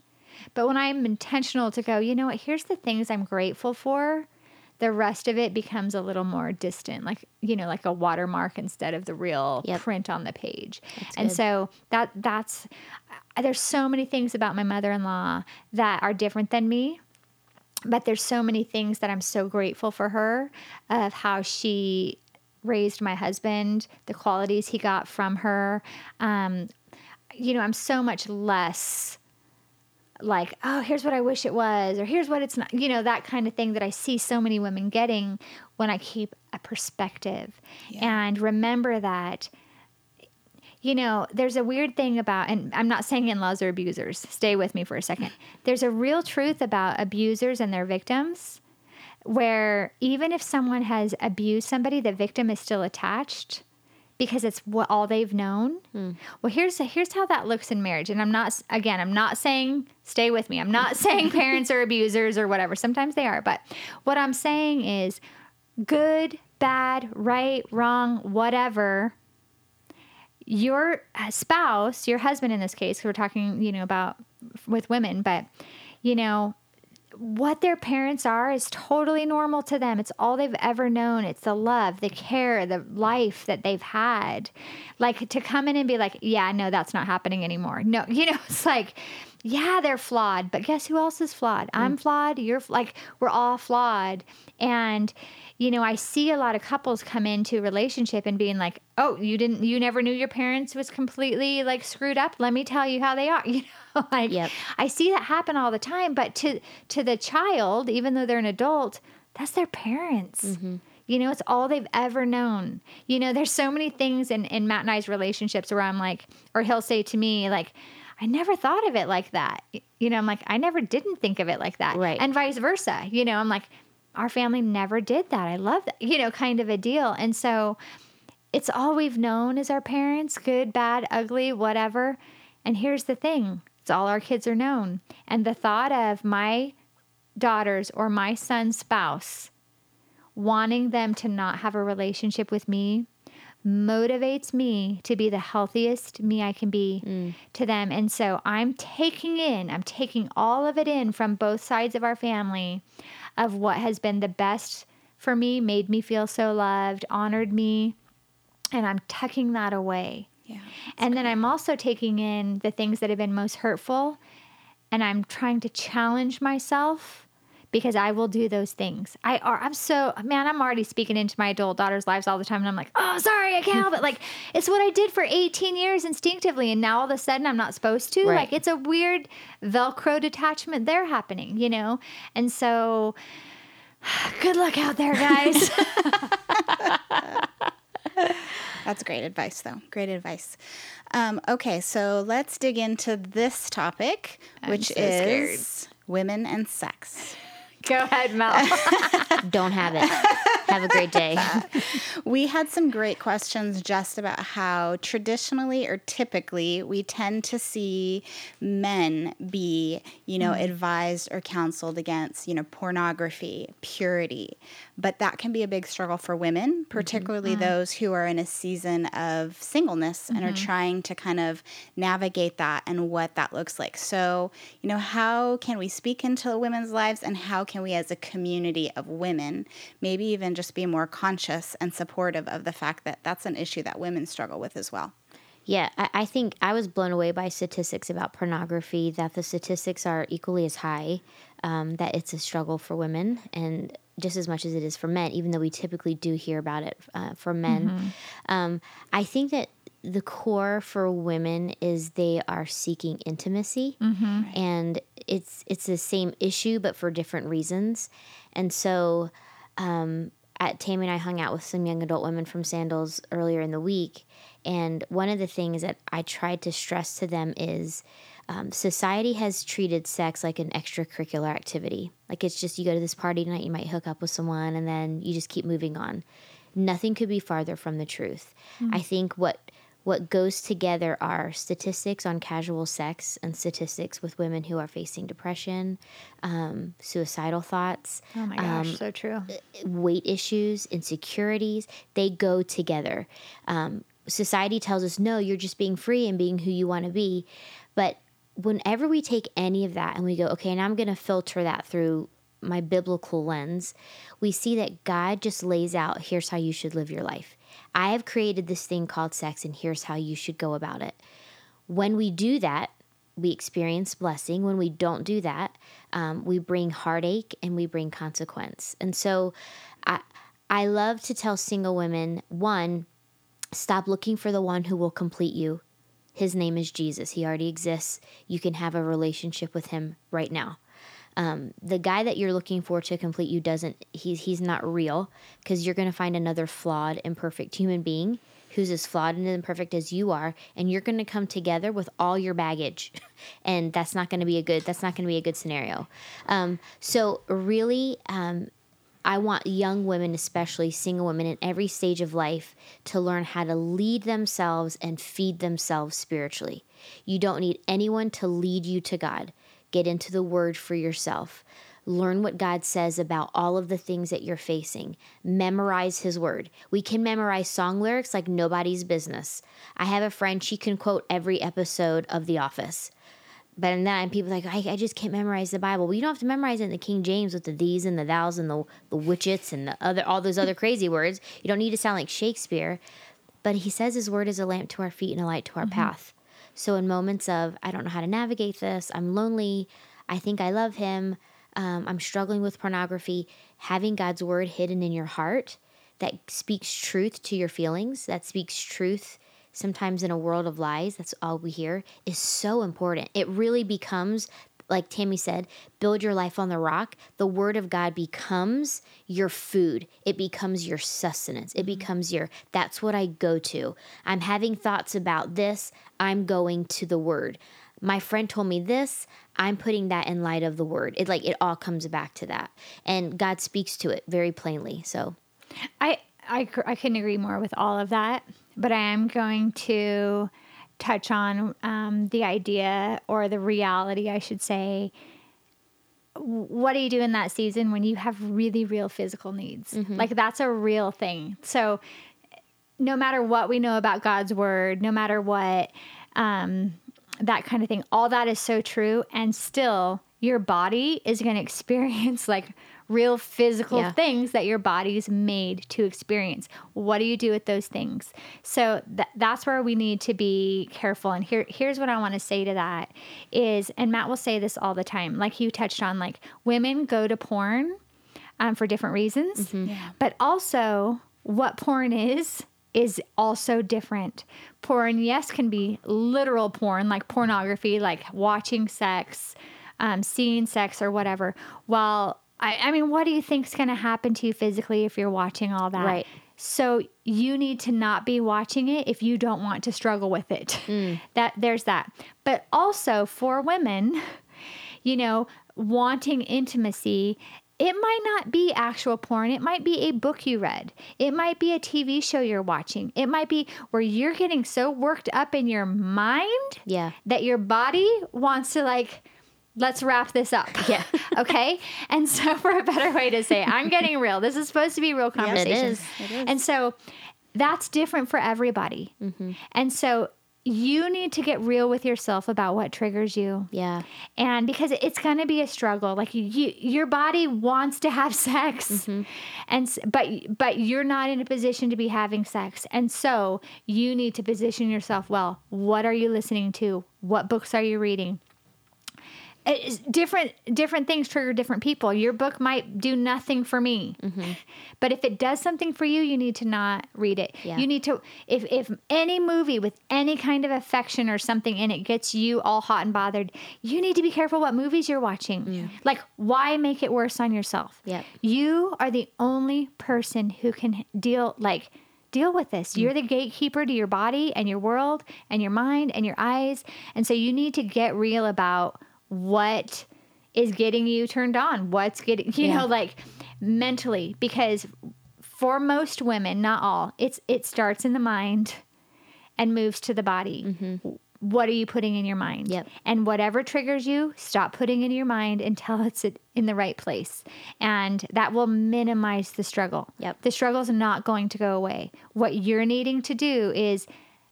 But when I'm intentional to go, you know what, here's the things I'm grateful for, the rest of it becomes a little more distant, like, you know, like a watermark instead of the real Yep. print on the page. and good. so that that's uh, there's so many things about my mother-in-law that are different than me but there's so many things that I'm so grateful for her of how she raised my husband, the qualities he got from her. Um, you know, I'm so much less like, oh, here's what I wish it was, or here's what it's not, you know, that kind of thing that I see so many women getting when I keep a perspective and remember that you know, there's a weird thing about, and I'm not saying in laws are abusers. Stay with me for a second. There's a real truth about abusers and their victims where even if someone has abused somebody, the victim is still attached because it's what all they've known. Hmm. Well, here's here's how that looks in marriage. And I'm not again, I'm not saying stay with me. I'm not saying parents are abusers or whatever. Sometimes they are, but what I'm saying is good, bad, right, wrong, whatever your uh, spouse, your husband in this case, we're talking, you know, about with women, but you know, what their parents are is totally normal to them. It's all they've ever known. It's the love, the care, the life that they've had. Like to come in and be like, yeah, no, that's not happening anymore. No, you know, it's like, yeah, they're flawed, but guess who else is flawed? I'm mm. flawed. You're like, we're all flawed. And, you know, I see a lot of couples come into a relationship and being like, oh, you didn't, you never knew your parents was completely like screwed up. Let me tell you how they are. You know, like Yep. I see that happen all the time. But to to the child, even though they're an adult, that's their parents. Mm-hmm. You know, it's all they've ever known. You know, there's so many things in, in Matt and I's relationships where I'm like, or he'll say to me, like, I never thought of it like that. You know, I'm like, I never didn't think of it like that. Right. And vice versa. You know, I'm like, our family never did that. I love that, you know, kind of a deal. And so it's all we've known as our parents good, bad, ugly, whatever. And here's the thing it's all our kids are known. And the thought of my daughter's or my son's spouse wanting them to not have a relationship with me motivates me to be the healthiest me I can be mm. to them. And so I'm taking in, I'm taking all of it in from both sides of our family of what has been the best for me, made me feel so loved, honored me, and I'm tucking that away. Yeah. And then I'm also taking in the things that have been most hurtful and I'm trying to challenge myself because I will do those things. I are I'm so man, I'm already speaking into my adult daughter's lives all the time and I'm like, "Oh, sorry, I can't help it." Like it's what I did for 18 years instinctively and now all of a sudden I'm not supposed to. Right. Like it's a weird velcro detachment there happening, you know? And so good luck out there, guys. That's great advice, though. Great advice. Um, okay, so let's dig into this topic, which so is women and sex. Go ahead, Mel. Don't have it. have a great day. We had some great questions just about how traditionally or typically we tend to see men be, you know, mm. advised or counseled against, you know, pornography, purity. But that can be a big struggle for women, mm-hmm. particularly mm-hmm. those who are in a season of singleness and are mm-hmm. trying to kind of navigate that and what that looks like. So, you know, how can we speak into women's lives and how can we as a community of women maybe even just be more conscious and supportive of the fact that that's an issue that women struggle with as well? Yeah, I, I think I was blown away by statistics about pornography, that the statistics are equally as high, um, that it's a struggle for women and just as much as it is for men, even though we typically do hear about it uh, for men. Um, I think that the core for women is they are seeking intimacy and it's it's the same issue but for different reasons. And so um, at Tammy and I hung out with some young adult women from Sandals earlier in the week, and one of the things that I tried to stress to them is um, society has treated sex like an extracurricular activity. Like it's just you go to this party tonight, you might hook up with someone, and then you just keep moving on. Nothing could be farther from the truth. I think what what goes together are statistics on casual sex and statistics with women who are facing depression, um, suicidal thoughts, Oh my gosh, so true. weight issues, insecurities, they go together. Um, society tells us, no, you're just being free and being who you want to be. But whenever we take any of that and we go, okay, now I'm going to filter that through my biblical lens, we see that God just lays out here's how you should live your life. I have created this thing called sex, and here's how you should go about it. When we do that, we experience blessing. When we don't do that, um, we bring heartache and we bring consequence. And so I, I love to tell single women one, stop looking for the one who will complete you. His name is Jesus. He already exists. You can have a relationship with him right now. Um, the guy that you're looking for to complete you doesn't, he's, he's not real because you're going to find another flawed, imperfect human being who's as flawed and imperfect as you are and you're going to come together with all your baggage and that's not going to be a good that's not going to be a good scenario um, so really um, I want young women, especially single women in every stage of life, to learn how to lead themselves and feed themselves spiritually. You don't need anyone to lead you to God. Get into the Word for yourself. Learn what God says about all of the things that you're facing. Memorize His Word. We can memorize song lyrics like nobody's business. I have a friend, she can quote every episode of The Office but in and then people are like I, I just can't memorize the Bible. Well, you don't have to memorize it in the King James with the these and the thous and the the witchets and the other all those other crazy words. You don't need to sound like Shakespeare. But he says his word is a lamp to our feet and a light to our path. So in moments of I don't know how to navigate this, I'm lonely, I think I love him, um, I'm struggling with pornography, having God's word hidden in your heart that speaks truth to your feelings, that speaks truth sometimes in a world of lies, that's all we hear, is so important. It really becomes, like Tammy said, build your life on the rock. The word of God becomes your food, it becomes your sustenance, it mm-hmm. becomes your, that's what I go to. I'm having thoughts about this, I'm going to the word. My friend told me this, I'm putting that in light of the word. It like it all comes back to that. And God speaks to it very plainly. So I, I, I couldn't agree more with all of that, but I am going to touch on um, the idea or the reality, I should say. What do you do in that season when you have really real physical needs? Like that's a real thing. So, no matter what we know about God's word, no matter what, um, that kind of thing, all that is so true. And still, your body is going to experience like real physical Yeah. things that your body's made to experience. What do you do with those things? So th- that's where we need to be careful. And here, here's what I want to say to that is, and Matt will say this all the time, like you touched on, like women go to porn um, for different reasons, but also what porn is is also different. Porn, yes, can be literal porn, like pornography, like watching sex, um, seeing sex, or whatever. While I, I mean, what do you think's going to happen to you physically if you're watching all that? Right. So you need to not be watching it if you don't want to struggle with it. Mm. That there's that. But also for women, you know, wanting intimacy, it might not be actual porn. It might be a book you read. It might be a TV show you're watching. It might be where you're getting so worked up in your mind yeah. that your body wants to like let's wrap this up. Yeah. okay? And so for a better way to say it, i'm getting real. This is supposed to be real conversations is. and so that's different for everybody. And so you need to get real with yourself about what triggers you. Yeah. and because it's going to be a struggle. Like you, your body wants to have sex. And but but you're not in a position to be having sex. And so you need to position yourself well. What are you listening to? What books are you reading it's different different things trigger different people your book might do nothing for me mm-hmm. but if it does something for you you need to not read it Yeah. you need to if if any movie with any kind of affection or something in it gets you all hot and bothered you need to be careful what movies you're watching like why make it worse on yourself Yep. you are the only person who can deal like deal with this. Mm. You're the gatekeeper to your body and your world and your mind and your eyes. And so you need to get real about what is getting you turned on. What's getting you Yeah. know like mentally because for most women, not all, it's it starts in the mind and moves to the body. Mm-hmm. What are you putting in your mind? Yep. And whatever triggers you, stop putting in your mind until it's in the right place. And that will minimize the struggle. Yep. The struggle's not going to go away. What you're needing to do is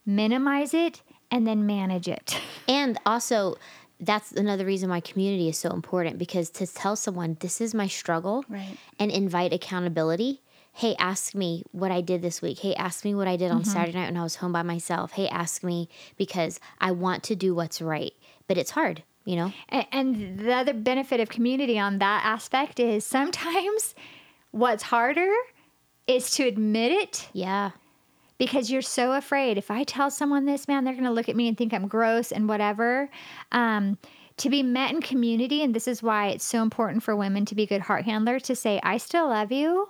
minimize it and then manage it. And also, that's another reason why community is so important because to tell someone this is my struggle Right. and invite accountability. Hey, ask me what I did this week. Hey, ask me what I did on mm-hmm. Saturday night when I was home by myself. Hey, ask me because I want to do what's right, but it's hard, you know? A- And the other benefit of community on that aspect is sometimes what's harder is to admit it Yeah. Because you're so afraid. If I tell someone this, man, they're going to look at me and think I'm gross and whatever. Um, to be met in community, and this is why it's so important for women to be good heart handlers to say, I still love you.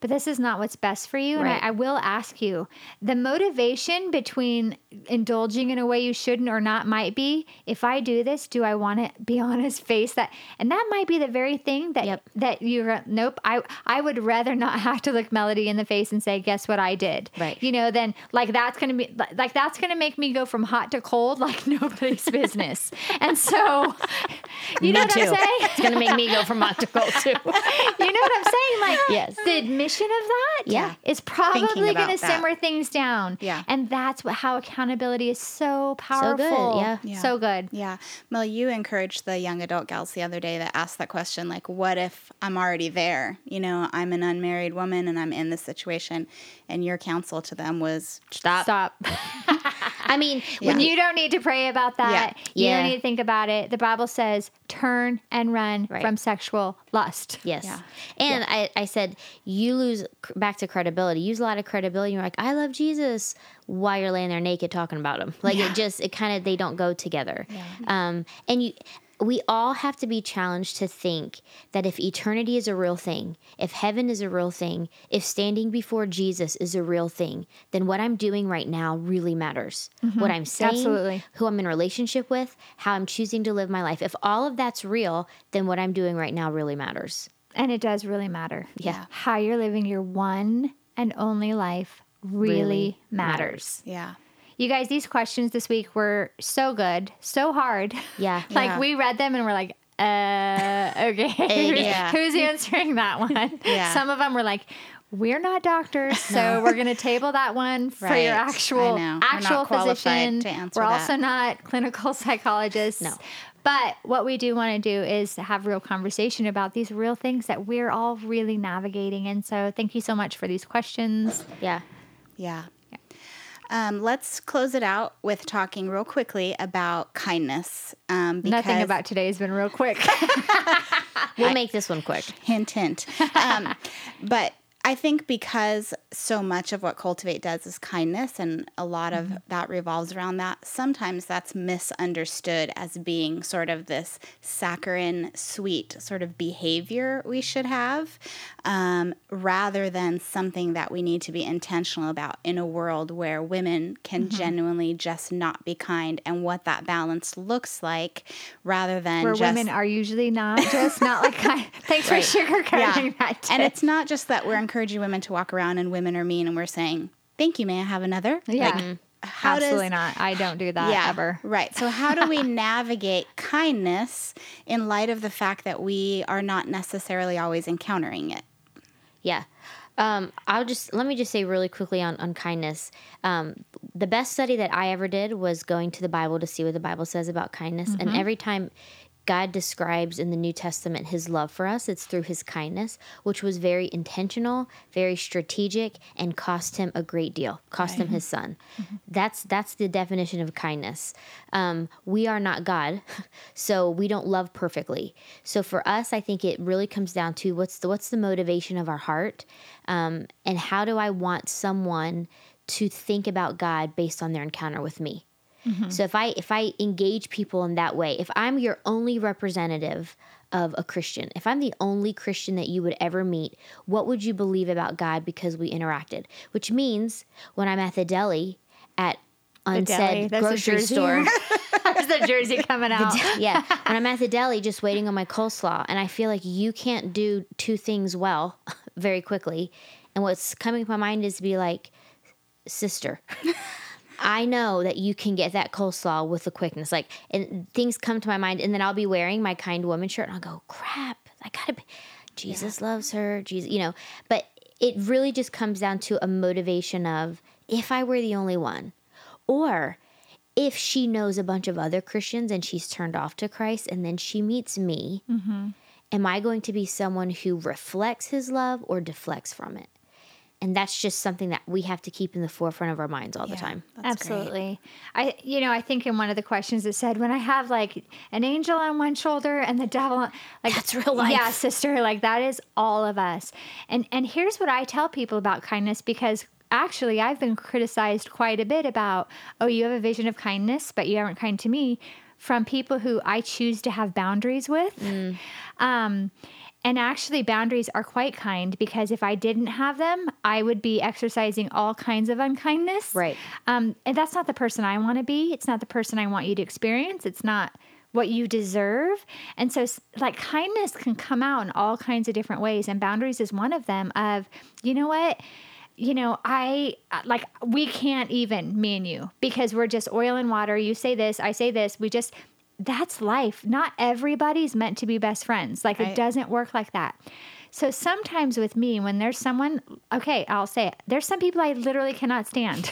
But this is not what's best for you. And I, I will ask you the motivation between indulging in a way you shouldn't or not might be if I do this, do I want to be on his face? That and that might be the very thing that Yep. that you're nope. I I would rather not have to look Melody in the face and say, guess what I did? Right. You know, then like that's gonna be like, that's gonna make me go from hot to cold like nobody's business. And so you know Me what too. I'm saying? It's going to make me go from hot to cold, too. you know what I'm saying? Like Yes. the repetition of that Yeah. is probably going to simmer things down. Yeah. And that's what how accountability is so good, powerful. yeah. Yeah. So good. Yeah. Mel, you encouraged the young adult gals the other day that asked that question, like, what if I'm already there? You know, I'm an unmarried woman and I'm in this situation. And your counsel to them was Stop. Stop. I mean, Yeah. You don't need to pray about that. You Yeah. don't need to think about it. The Bible says turn and run Right. from sexual lust. Yes. Yeah. And I, I said, you lose back to credibility. Use a lot of credibility. You're like, I love Jesus while you're laying there naked talking about him. Like it just, it kind of, they don't go together. Um, and you, we all have to be challenged to think that if eternity is a real thing, if heaven is a real thing, if standing before Jesus is a real thing, then what I'm doing right now really matters. Mm-hmm. What I'm saying, Absolutely. who I'm in relationship with, how I'm choosing to live my life. If all of that's real, then what I'm doing right now really matters. And it does really matter. Yeah. How you're living your one and only life really, Really matters. yeah. You guys, these questions this week were so good, so hard. Yeah. like Yeah. we read them and we're like, uh, okay, who's, Yeah. who's answering that one? Yeah. Some of them were like, we're not doctors, so we're going to table that one for Right. your I actual. We're actual physician. to we're that. also not clinical psychologists. No. But what we do want to do is have real conversation about these real things that we're all really navigating. And so, thank you so much for these questions. Yeah. Yeah. Um, let's close it out with talking real quickly about kindness. Um, because, Nothing about today has been real quick. We'll make this one quick. hint, hint. Um, but I think because so much of what Cultivate does is kindness, and a lot of that revolves around that, sometimes that's misunderstood as being sort of this saccharine, sweet sort of behavior we should have, um, rather than something that we need to be intentional about in a world where women can genuinely just not be kind, and what that balance looks like, rather than Where just women are usually not just not like kind. Thanks Right. for sugarcoating that. and it's not just that we're encouraging women to walk around and women are mean and we're saying, Thank you, may I have another? Yeah. Like, how absolutely does, not. I don't do that ever. Right. So how do we navigate kindness in light of the fact that we are not necessarily always encountering it? Yeah. Um, I'll just let me just say really quickly on, on kindness. Um, the best study that I ever did was going to the Bible to see what the Bible says about kindness. And every time God describes in the New Testament his love for us, it's through his kindness, which was very intentional, very strategic, and cost him a great deal. Cost him his son. That's that's the definition of kindness. Um, we are not God, so we don't love perfectly. So for us, I think it really comes down to what's the what's the motivation of our heart, um, and how do I want someone to think about God based on their encounter with me. So if I if I engage people in that way, if I'm your only representative of a Christian, if I'm the only Christian that you would ever meet, what would you believe about God because we interacted? Which means when I'm at the deli at unsaid grocery store, There's the jersey coming out. yeah, when I'm at the deli just waiting on my coleslaw and I feel like you can't do two things well very quickly, and what's coming to my mind is to be like, sister. I know that you can get that coleslaw with the quickness. Like, and things come to my mind, and then I'll be wearing my kind woman shirt, and I'll go, crap, I gotta be. Jesus loves her. Jesus, you know, but it really just comes down to a motivation of if I were the only one, or if she knows a bunch of other Christians and she's turned off to Christ, and then she meets me, mm-hmm. am I going to be someone who reflects his love or deflects from it? And that's just something that we have to keep in the forefront of our minds all the time. That's great. Absolutely. I you know, I think in one of the questions it said when I have like an angel on one shoulder and the devil on like That's real life. Yeah, sister, like that is all of us. And and here's what I tell people about kindness because actually I've been criticized quite a bit about, oh, you have a vision of kindness, but you aren't kind to me from people who I choose to have boundaries with. Mm. Um and actually, boundaries are quite kind because if I didn't have them, I would be exercising all kinds of unkindness. Right. Um, and that's not the person I want to be. It's not the person I want you to experience. It's not what you deserve. And so, like, kindness can come out in all kinds of different ways. And boundaries is one of them of, you know what? You know, I uh, like, we can't even, me and you, because we're just oil and water. You say this, I say this. We just, that's life. Not everybody's meant to be best friends. Like, Right. it doesn't work like that. So sometimes with me, when there's someone, okay, I'll say it. There's some people I literally cannot stand.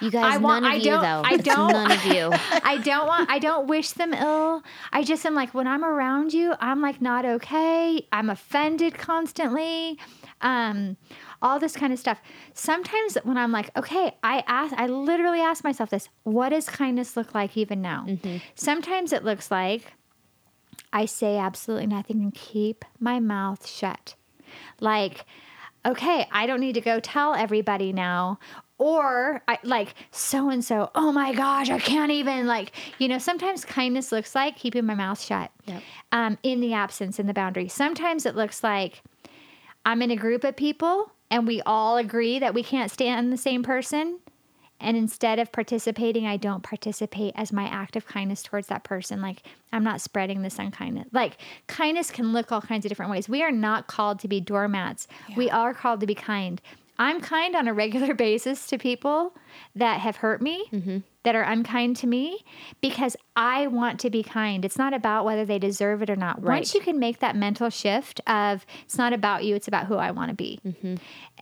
You guys, I want- none I of you don't- though. I don't- None of you. I don't want I don't wish them ill. I just am like when I'm around you, I'm like not okay. I'm offended constantly. Um all this kind of stuff. Sometimes when I'm like, okay, I ask I literally ask myself this, what does kindness look like even now? Sometimes it looks like I say absolutely nothing and keep my mouth shut. Like, okay, I don't need to go tell everybody now. Or I, like so and so, oh my gosh, I can't even like, you know, sometimes kindness looks like keeping my mouth shut Yep. um, in the absence, in the boundary. Sometimes it looks like I'm in a group of people and we all agree that we can't stand the same person. And instead of participating, I don't participate as my act of kindness towards that person. Like, I'm not spreading this unkindness. Like, kindness can look all kinds of different ways. We are not called to be doormats, we are called to be kind. I'm kind on a regular basis to people that have hurt me, mm-hmm. that are unkind to me, because I want to be kind. It's not about whether they deserve it or not. Once you can make that mental shift of it's not about you, it's about who I want to be mm-hmm.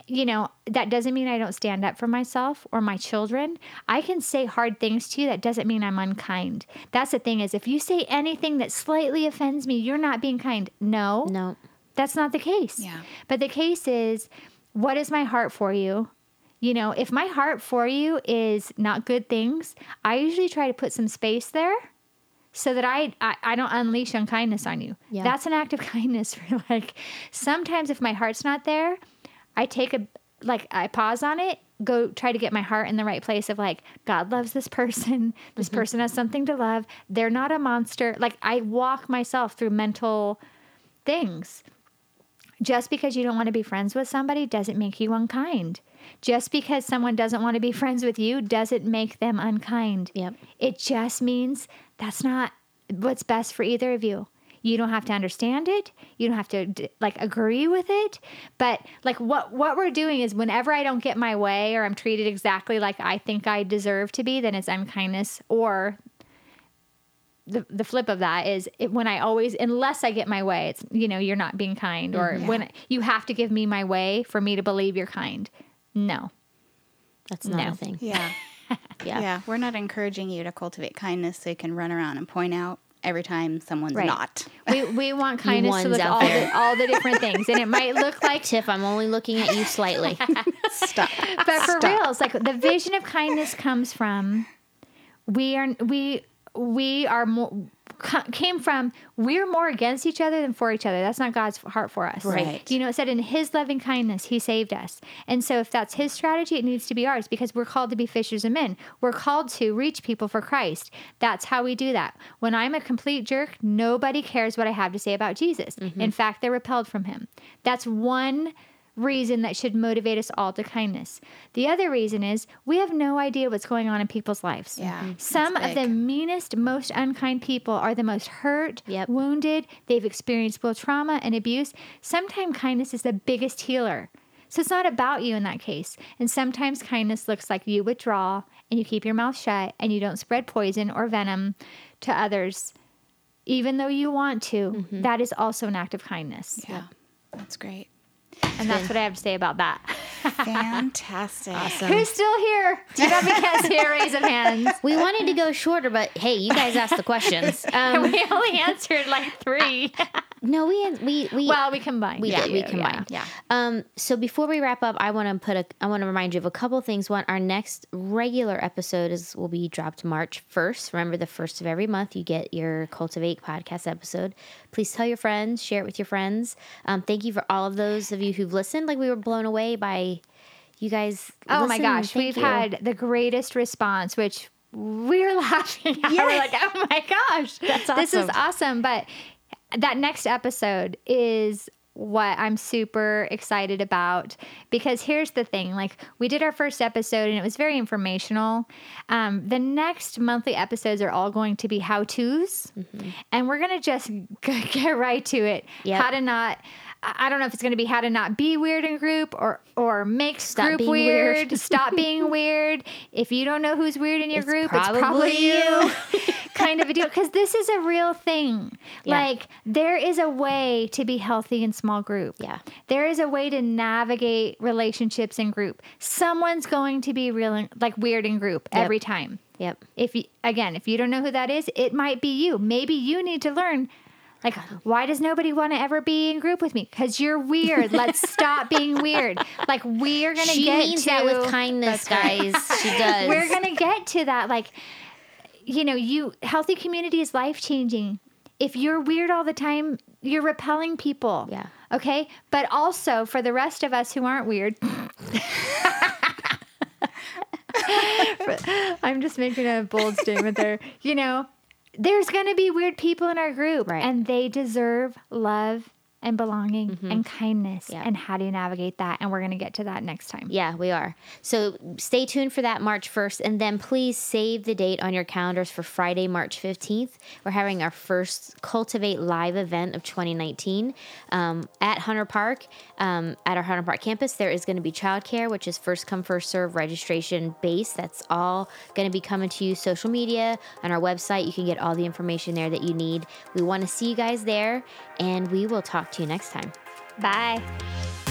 you know, that doesn't mean I don't stand up for myself or my children. I can say hard things to you. That doesn't mean I'm unkind. That's the thing is if you say anything that slightly offends me, you're not being kind. No, No. that's not the case. Yeah. But the case is, what is my heart for you? You know, if my heart for you is not good things, I usually try to put some space there so that I, I, I don't unleash unkindness on you. Yeah. That's an act of kindness for like sometimes if my heart's not there, I take a like I pause on it, go try to get my heart in the right place of like God loves this person. This mm-hmm. person has something to love. They're not a monster. Like I walk myself through mental things. Just because you don't want to be friends with somebody doesn't make you unkind. Just because someone doesn't want to be friends with you doesn't make them unkind. Yep. It just means that's not what's best for either of you. You don't have to understand it. You don't have to like agree with it. But like what what we're doing is whenever I don't get my way or I'm treated exactly like I think I deserve to be, then it's unkindness or the, the flip of that is it, when I always, unless I get my way, it's, you know, you're not being kind, or mm-hmm. when you have to give me my way for me to believe you're kind. No. That's not No. a thing. Yeah. Yeah. yeah. We're not encouraging you to cultivate kindness so you can run around and point out every time someone's Right. not. We, we want kindness to look all the, all the different things. And it might look like Tiff, I'm only looking at you slightly. Stop. but for Stop. real, it's like the vision of kindness comes from we are we we are more came from we're more against each other than for each other. That's not God's heart for us. Right. You know, it said in His loving kindness He saved us, and so if that's His strategy, it needs to be ours because we're called to be fishers of men. We're called to reach people for Christ. That's how we do that. When I'm a complete jerk, nobody cares what I have to say about Jesus. Mm-hmm. In fact, they're repelled from Him. That's one reason that should motivate us all to kindness. The other reason is we have no idea what's going on in people's lives. Yeah, mm-hmm. Some of the meanest, most unkind people are the most hurt, Yep. wounded. They've experienced both trauma and abuse. Sometimes kindness is the biggest healer. So it's not about you in that case. And sometimes kindness looks like you withdraw and you keep your mouth shut and you don't spread poison or venom to others, even though you want to. Mm-hmm. That is also an act of kindness. Yeah. That's great. And that's what I have to say about that. Fantastic. Awesome. Who's still here? Do you not be cast here, raise of hands. We wanted to go shorter, but hey, you guys asked the questions. Um, we only answered like three. no, we we we well, we combined. we yeah, did. We combined. Yeah. Um, so before we wrap up, I want to put a. I want to remind you of a couple things. One, our next regular episode is will be dropped March first. Remember, the first of every month, you get your Cultivate podcast episode. Please tell your friends, share it with your friends. Um, thank you for all of those of you who've listened. Like we were blown away by you guys. Oh my gosh, Thank we've you. had the greatest response, which we're laughing at. We're like, oh my gosh, That's this is awesome. awesome. But that next episode is what I'm super excited about because here's the thing like we did our first episode and it was very informational um, the next monthly episodes are all going to be how to's and we're gonna just get right to it Yep. how to not I don't know if it's going to be how to not be weird in group or or make Stop group being weird. weird. Stop being weird. If you don't know who's weird in your It's group, it's probably probably you. you. kind of a deal because this is a real thing. Yeah. Like there is a way to be healthy in small group. Yeah. There is a way to navigate relationships in group. Someone's going to be real in, like weird in group Yep. every time. Yep. If you again, if you don't know who that is, it might be you. Maybe you need to learn like why does nobody want to ever be in group with me? Cuz you're weird. Let's stop being weird. Like we're going to She get means to that with kindness, guys. She does. we're gonna get to that like you know you healthy community is life changing if you're weird all the time you're repelling people Yeah. okay but also for the rest of us who aren't weird i'm just making a bold statement there you know there's gonna be weird people in our group Right. and they deserve love and belonging and kindness Mm-hmm. And how do you navigate that and we're gonna get to that next time Yeah, we are. So stay tuned for that March 1st. And then please save the date on your calendars for Friday, March 15th. We're having our first Cultivate Live event of 2019 um, at Hunter Park. Um, at our Hunter Park campus, there is going to be childcare, which is first come, first serve registration base. That's all going to be coming to you social media on our website. You can get all the information there that you need. We want to see you guys there, and we will talk to you next time. Bye.